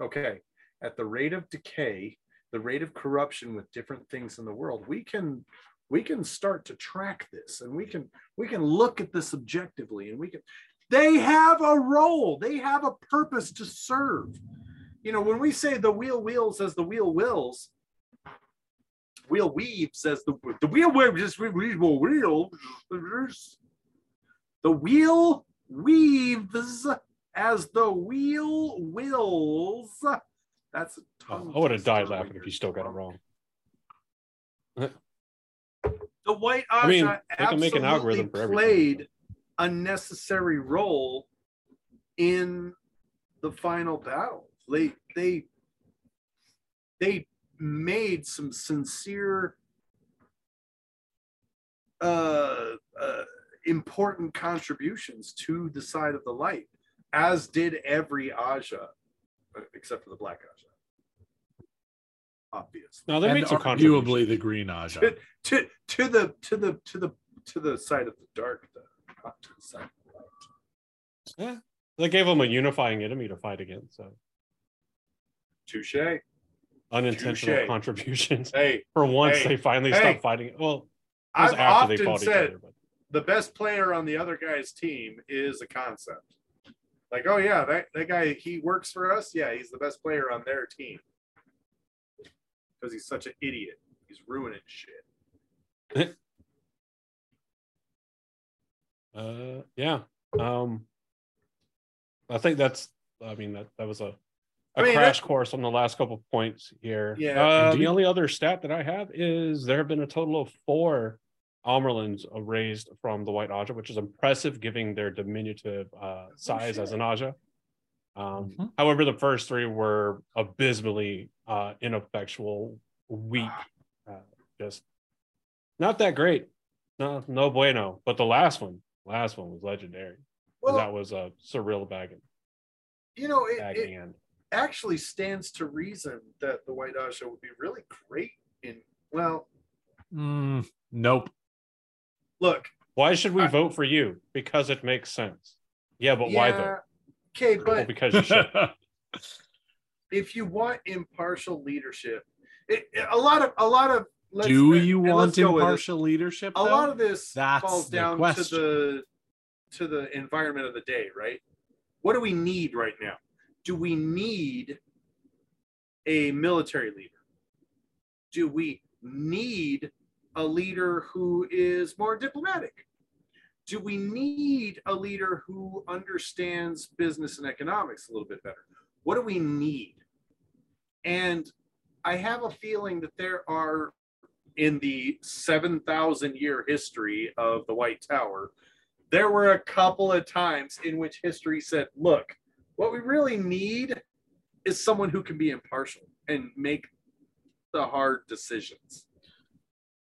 okay, at the rate of decay, the rate of corruption with different things in the world, we can we can start to track this and we can we can look at this objectively and we can they have a role they have a purpose to serve you know when we say the wheel wheels as the wheel wills wheel weaves as the the wheel weaves just wheel wheel the wheel weaves as the wheel wills that's a oh, tongue I would have died laughing if you're still got it wrong. the white I mean, they can make an algorithm for everything. played a necessary role in the final battle. They they they made some sincere uh, uh important contributions to the side of the light, as did every Ajah, except for the black Ajah. Obviously. Now they and made some arguably contributions. the green Ajah. to, to to the to the to the to the side of the dark Yeah, they gave them a unifying enemy to fight against. So touche unintentional Touche. contributions. hey For once, Hey, they finally hey. stopped fighting. Well, it was i've after they often fought each said other. But the best player on the other guy's team is a concept like oh yeah that, that guy he works for us yeah he's the best player on their team because he's such an idiot he's ruining shit uh, yeah, um, I think that's. I mean that that was a. A I mean, crash course on the last couple of points here. Yeah, indeed. the only other stat that I have is there have been a total of four Amyrlins raised from the White Ajah, which is impressive given their diminutive uh, size as an Ajah. Um, Mhm. However, the first three were abysmally uh, ineffectual, weak, uh, just not that great. No, no bueno. But the last one, last one was legendary. well that was a Sereille Bagand, you know it, it actually stands to reason that the white Ajah would be really great in well Mm, nope. look Why should we I- vote for you? Because it makes sense. Yeah, but why though? yeah, okay Well, but because you should. if you want impartial leadership, it, it- a lot of a lot of let's- Do you want let's go with it. impartial leadership? A lot of this That's falls down to the to the environment of the day, right? What do we need right now? Do we need a military leader? Do we need a leader who is more diplomatic? Do we need a leader who understands business and economics a little bit better? What do we need? And I have a feeling that there are, in the 7,000 year history of the White Tower, there were a couple of times in which history said, look, what we really need is someone who can be impartial and make the hard decisions.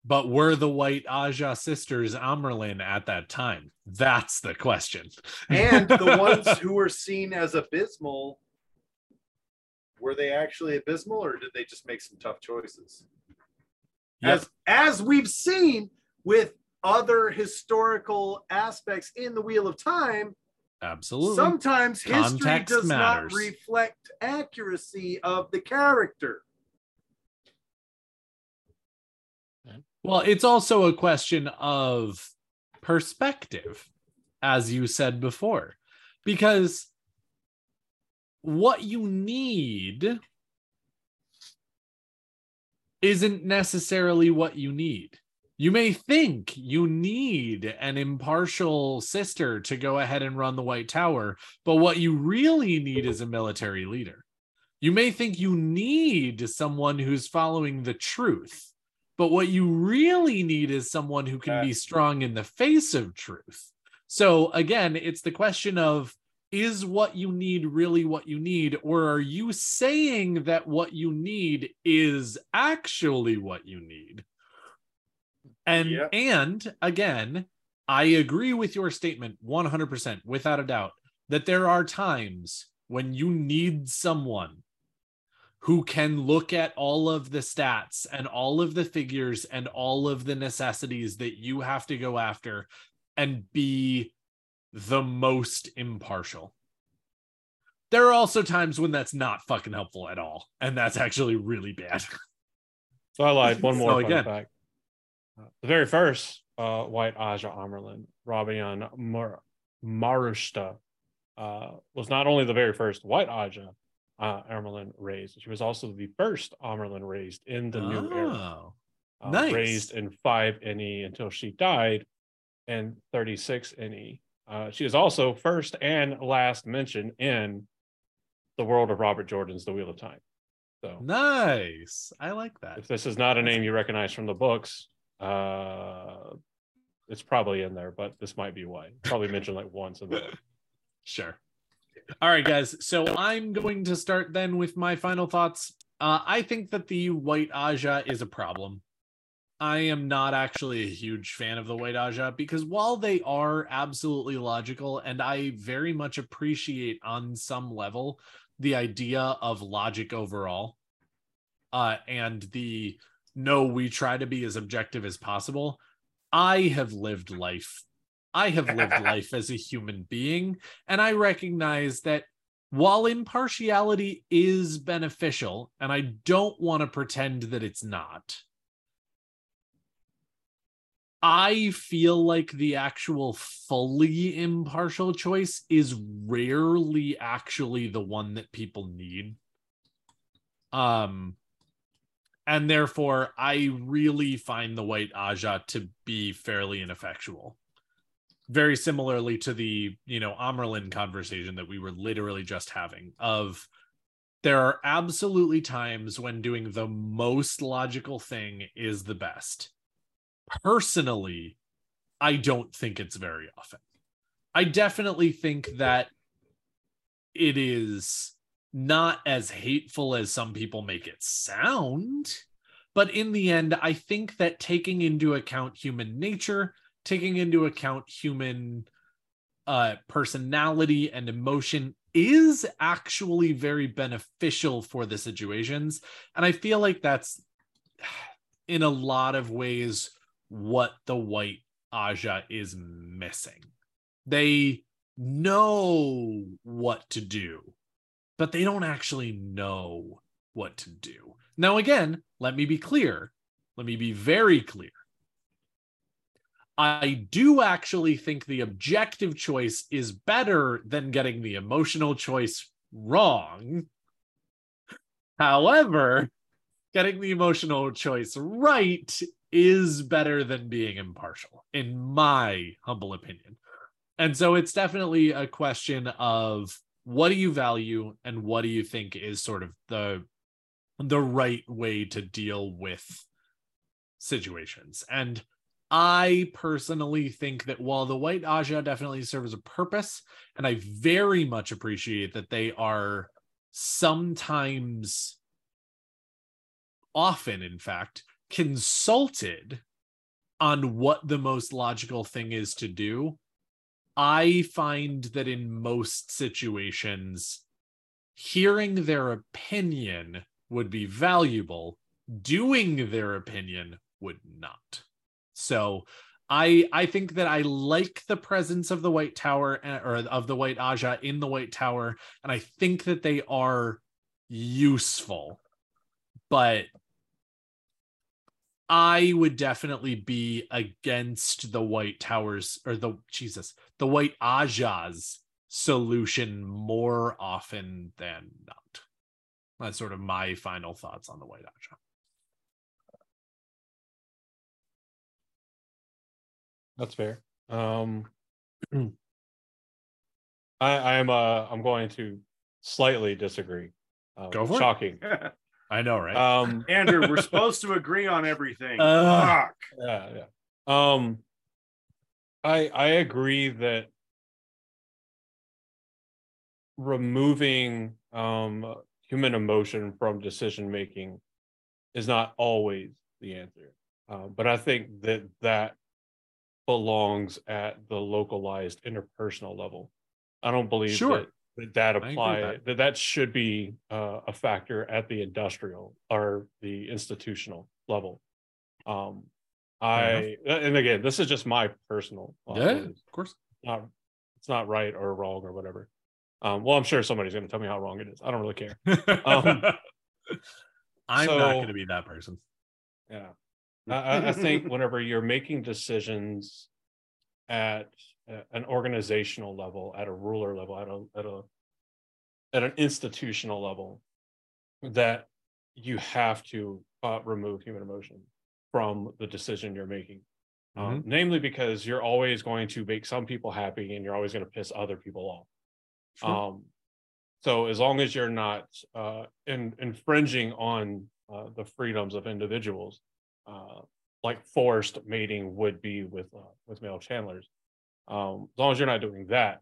But were the White Ajah sisters Amyrlin at that time? That's the question. And the ones who were seen as abysmal, were they actually abysmal or did they just make some tough choices? as as we've seen with other historical aspects in the Wheel of Time. Absolutely. Sometimes Context history does matters. not reflect accuracy of the character. Well, it's also a question of perspective, as you said before, because what you need isn't necessarily what you need. You may think you need an impartial sister to go ahead and run the White Tower, but what you really need is a military leader. You may think you need someone who's following the truth, but what you really need is someone who can be strong in the face of truth. So, again, it's the question of is what you need really what you need or are you saying that what you need is actually what you need and Yep. and again i agree with your statement 100% without a doubt that there are times when you need someone who can look at all of the stats and all of the figures and all of the necessities that you have to go after and be the most impartial. There are also times when that's not fucking helpful at all, and that's actually really bad. So I lied. One more So again- fact. Uh, the very first uh, white Ajah Amyrlin, Rabian Mar- Marushta, uh, was not only the very first white Ajah uh, Amyrlin raised, she was also the first Amyrlin raised in the new era. Oh, uh, Nice. raised in 5 NE until she died in 36 NE. Uh, she is also first and last mentioned in the world of Robert Jordan's The Wheel of Time. So nice. I like that. if this is not a name you recognize from the books, uh, it's probably in there, but this might be why. Probably mentioned like once in the book. Sure. All right, guys. So I'm going to start then with my final thoughts. Uh, I think that the White Ajah is a problem. I am not actually a huge fan of the White Ajah because while they are absolutely logical, and I very much appreciate on some level the idea of logic overall, uh, and the no, we try to be as objective as possible. I have lived life. I have lived life as a human being, and I recognize that while impartiality is beneficial, and I don't want to pretend that it's not, I feel like the actual fully impartial choice is rarely actually the one that people need. Um, and therefore, I really find the white Ajah to be fairly ineffectual very similarly to the you know Amyrlin conversation that we were literally just having of there are absolutely times when doing the most logical thing is the best. Personally, I don't think it's very often. I definitely think that it is not as hateful as some people make it sound. But in the end, I think that taking into account human nature, taking into account human uh, personality and emotion is actually very beneficial for the situations. And I feel like that's in a lot of ways what the white Ajah is missing. They know what to do, but they don't actually know what to do. Now, again, let me be clear. Let me be very clear. I do actually think the objective choice is better than getting the emotional choice wrong. However, getting the emotional choice right is better than being impartial, in my humble opinion. And so it's definitely a question of what do you value and what do you think is sort of the the right way to deal with situations. And I personally think that while the white Ajah definitely serves a purpose, and I very much appreciate that they are sometimes, often, in fact, consulted on what the most logical thing is to do. I find that in most situations, hearing their opinion would be valuable, doing their opinion would not. So I I think that I like the presence of the White Tower uh, or of the White Ajah in the White Tower, and I think that they are useful, but I would definitely be against the White Towers or the Jesus, the White Ajah's solution more often than not. That's sort of my final thoughts on the White Ajah. That's fair. Um, I, I am. Uh, I'm going to slightly disagree. Uh, Go for it. shocking. I know, right? Um, Andrew, we're supposed to agree on everything. Uh. Fuck. yeah, yeah. Um, I I agree that removing um human emotion from decision making is not always the answer. Uh, but I think that that belongs at the localized interpersonal level. I don't believe Sure. that that, that apply that. that. should be uh, a factor at the industrial or the institutional level. Um, I and again, this is just my personal. yeah, of course. not it's not right or wrong or whatever. Um, well, I'm sure somebody's going to tell me how wrong it is. I don't really care. Um, I'm not going to be that person. Yeah. I, I- think whenever you're making decisions at an organizational level, at a ruler level, at a at a at an institutional level, that you have to uh, remove human emotion from the decision you're making. Um, namely, because you're always going to make some people happy, and you're always going to piss other people off. Sure. Um, so as long as you're not uh, in, infringing on uh, the freedoms of individuals, uh, like forced mating would be with uh, with male channelers, um, as long as you're not doing that,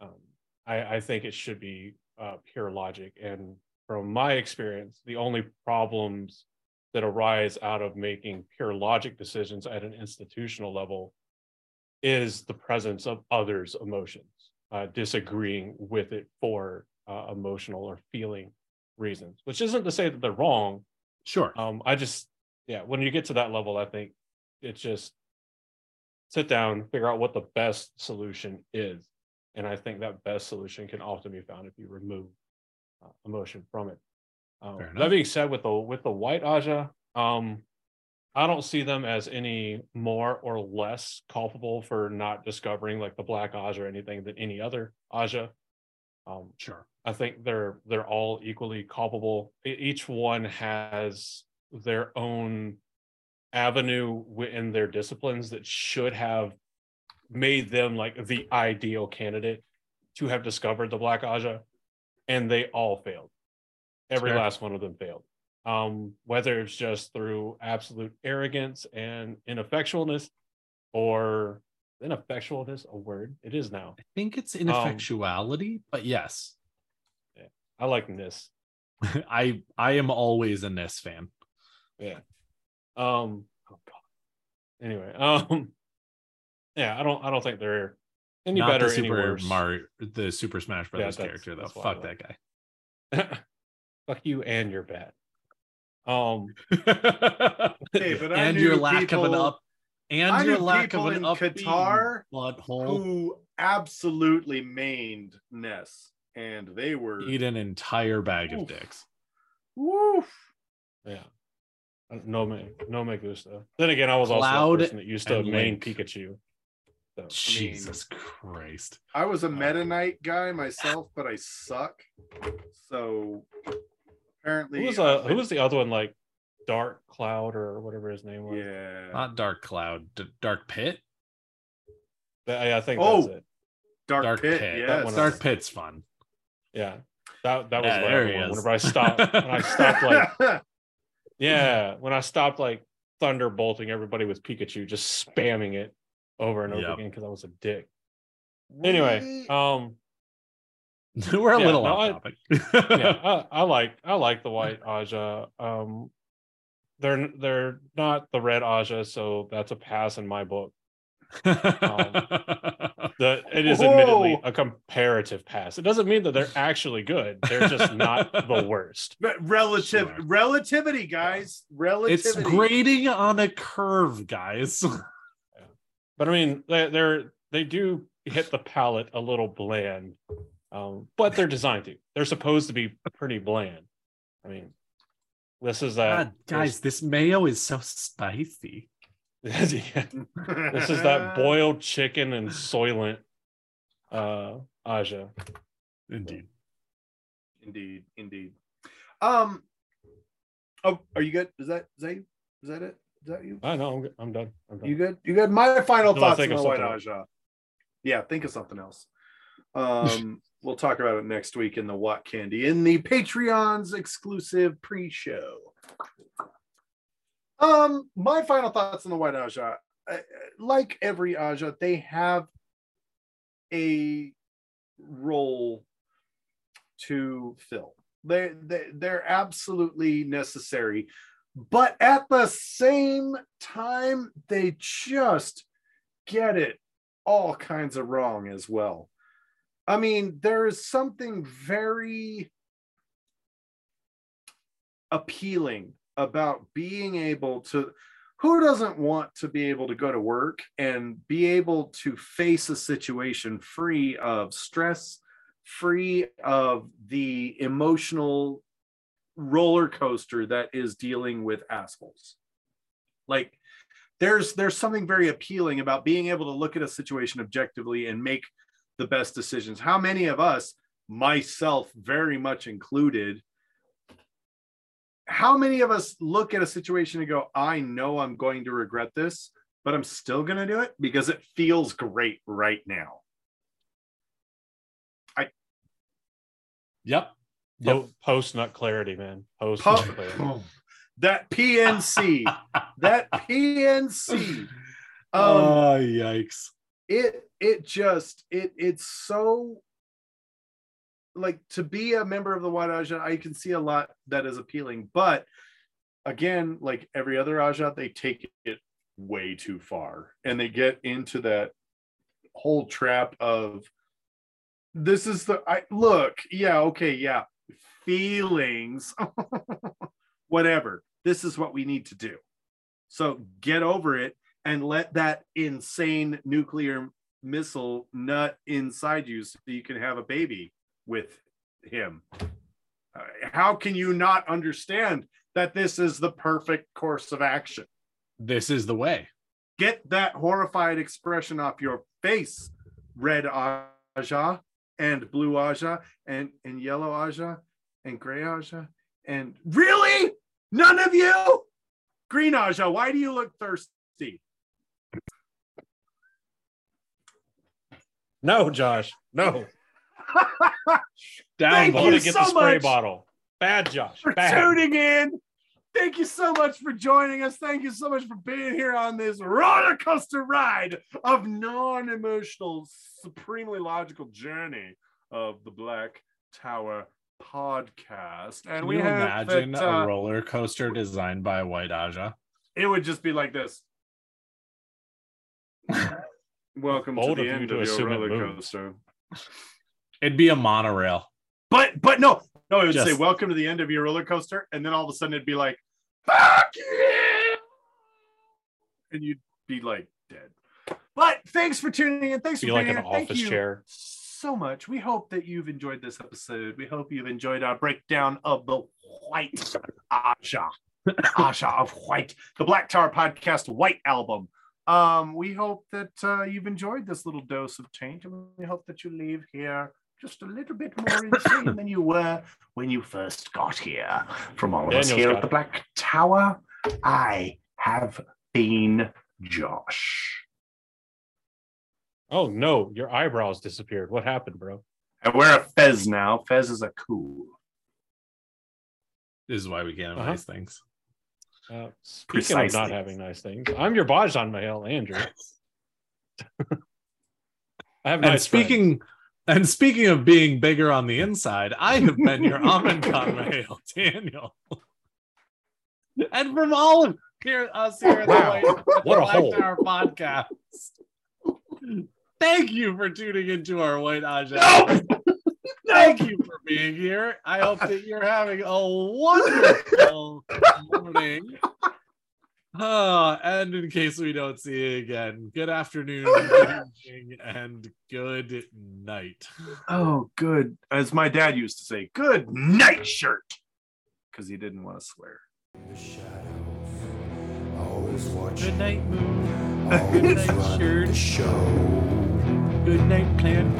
um, I, I think it should be uh, pure logic. And from my experience, the only problems that arise out of making pure logic decisions at an institutional level is the presence of others' emotions, uh, disagreeing with it for uh, emotional or feeling reasons, which isn't to say that they're wrong. Sure. Um, I just, yeah, when you get to that level, I think it's just sit down, figure out what the best solution is. And I think that best solution can often be found if you remove uh, emotion from it. Um, that being said, with the with the white Ajah, um, I don't see them as any more or less culpable for not discovering like the black Ajah or anything than any other Ajah. Um, Sure. I think they're they're all equally culpable. Each one has their own avenue within their disciplines that should have made them like the ideal candidate to have discovered the Black Ajah, and they all failed. Every Fair. last one of them failed. Um, whether it's just through absolute arrogance and ineffectualness, or ineffectualness, a word it is now. I think it's ineffectuality, but yes. I like this. I I am always a Ness fan. Yeah. Um. Oh God. Anyway. Um. Yeah. I don't. I don't think they're any Not better. the Super. Mario, the Super Smash Brothers that's- character though. that's why I Fuck like that guy. Fuck you and your bad. Um. Hey, but I and your lack of an up and I your lack of an in up Qatar butthole. who absolutely mained Ness, and they were Eat an entire bag of dicks. woof. Yeah. Uh, No me, no me gusta. Then again, I was also Cloud the person that used to main Link. Pikachu. So, Jesus Christ. I was a Meta Knight guy myself, but I suck. So apparently, who was uh, who was the other one? Like Dark Cloud or whatever his name was. yeah, Not Dark Cloud, D- Dark Pit. I, I think Oh, that's it. Dark, Dark Pit. Pit. Yes. one Dark Pit's fun. Yeah. That that was Yeah, the there other he one. is. Whenever I stopped, when I stopped like Yeah, when I stopped like thunderbolting everybody with Pikachu, just spamming it over and over Yep. again because I was a dick. Anyway, um, We're a Yeah, little no, off I- topic. yeah, I, I like I like the white Ajah. Um, they're they're not the red Ajah, so that's a pass in my book. The it is admittedly a comparative pass. It doesn't mean that they're actually good. They're just not the worst. But relative Sure. relativity, guys. Relativity. it's grading on a curve, guys. But I mean, they, they're they do hit the palate a little bland, um, but they're designed to. They're supposed to be pretty bland. I mean, This is a God, guys, this mayo is so spicy. This, this is that boiled chicken and soylent uh Ajah. Indeed. Indeed, indeed. Um. Oh, are you good? Is that is that you? Is that it? Is that you? I know I'm, good. I'm done. I'm done. You good? You good? My final Until I thoughts on the White else. Ajah. Yeah, think of something else. Um, we'll talk about it next week in the What Candy in the Patreon's exclusive pre-show. Um, my final thoughts on the White Ajah. Like every Ajah, they have a role to fill. They, they they're absolutely necessary, but at the same time, they just get it all kinds of wrong as well. I mean, there is something very appealing about being able to who doesn't want to be able to go to work and be able to face a situation free of stress, free of the emotional roller coaster that is dealing with assholes. Like there's there's something very appealing about being able to look at a situation objectively and make the best decisions. How many of us, myself very much included, how many of us look at a situation and go, I know I'm going to regret this, but I'm still going to do it because it feels great right now. I. Yep. Po- Post nut clarity, man. Post nut clarity. that PNC, that PNC. Um, oh yikes. it it just it it's so like to be a member of the white ajah i can see a lot that is appealing but again like every other ajah they take it way too far and they get into that whole trap of this is the i look yeah okay yeah feelings whatever this is what we need to do. So get over it and let that insane nuclear missile nut inside you so you can have a baby with him. Uh, how can you not understand that this is the perfect course of action? This is the way. Get that horrified expression off your face, red Ajah and blue Ajah and, and yellow Ajah and gray Ajah. And really? None of you? Green Ajah, why do you look thirsty? No, Josh. No. Down Thank vote. want you to get so the spray much. bottle. Bad, Josh. for Bad. tuning in. Thank you so much for joining us. Thank you so much for being here on this roller coaster ride of non emotional, supremely logical journey of the Black Tower podcast. And Can we imagine that, a uh, roller coaster designed by White Ajah? it would just be like this. Welcome to the of you end of your roller moves. coaster. It'd be a monorail. But but no, no, it would say welcome to the end of your roller coaster, and then all of a sudden it'd be like, fuck you! And you'd be like dead. But thanks for tuning in. Thanks Be for like being an here. Thank office you chair. so much. We hope that you've enjoyed this episode. We hope you've enjoyed our breakdown of the White Asha. Asha of White, the Black Tower Podcast White Album. Um, we hope that uh, you've enjoyed this little dose of change, and we hope that you leave here just a little bit more insane than you were when you first got here. From all of us here at the it. Black Tower, I have been Josh. Oh no, your eyebrows disappeared. What happened, bro? I wear a fez now. Fez is a cool. This is why we can't have Uh-huh. nice things. Uh, speaking of not having nice things, I'm your Bajan Mail, Andrew. I have And nice friends. speaking and speaking of being bigger on the inside, I have been your Amankon male, Daniel. And from all of here, us here at Wow. the, White, at What the a hole. Tower podcast. Thank you for tuning into our White Ajah. No! Thank you for being here. I hope that you're having a wonderful morning. Oh, and in case we don't see you again, good afternoon, good evening, and good night. Oh, good. As my dad used to say, good night shirt. Because he didn't want to swear. The shadows, Good night, moon. good night, shirt. Show. Good night, plant.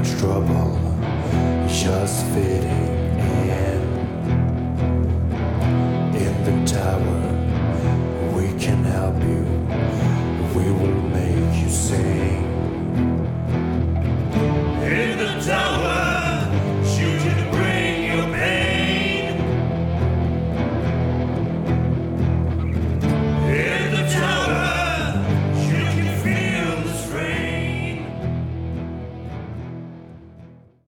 much trouble just fitting in. In the tower, we can help you. We will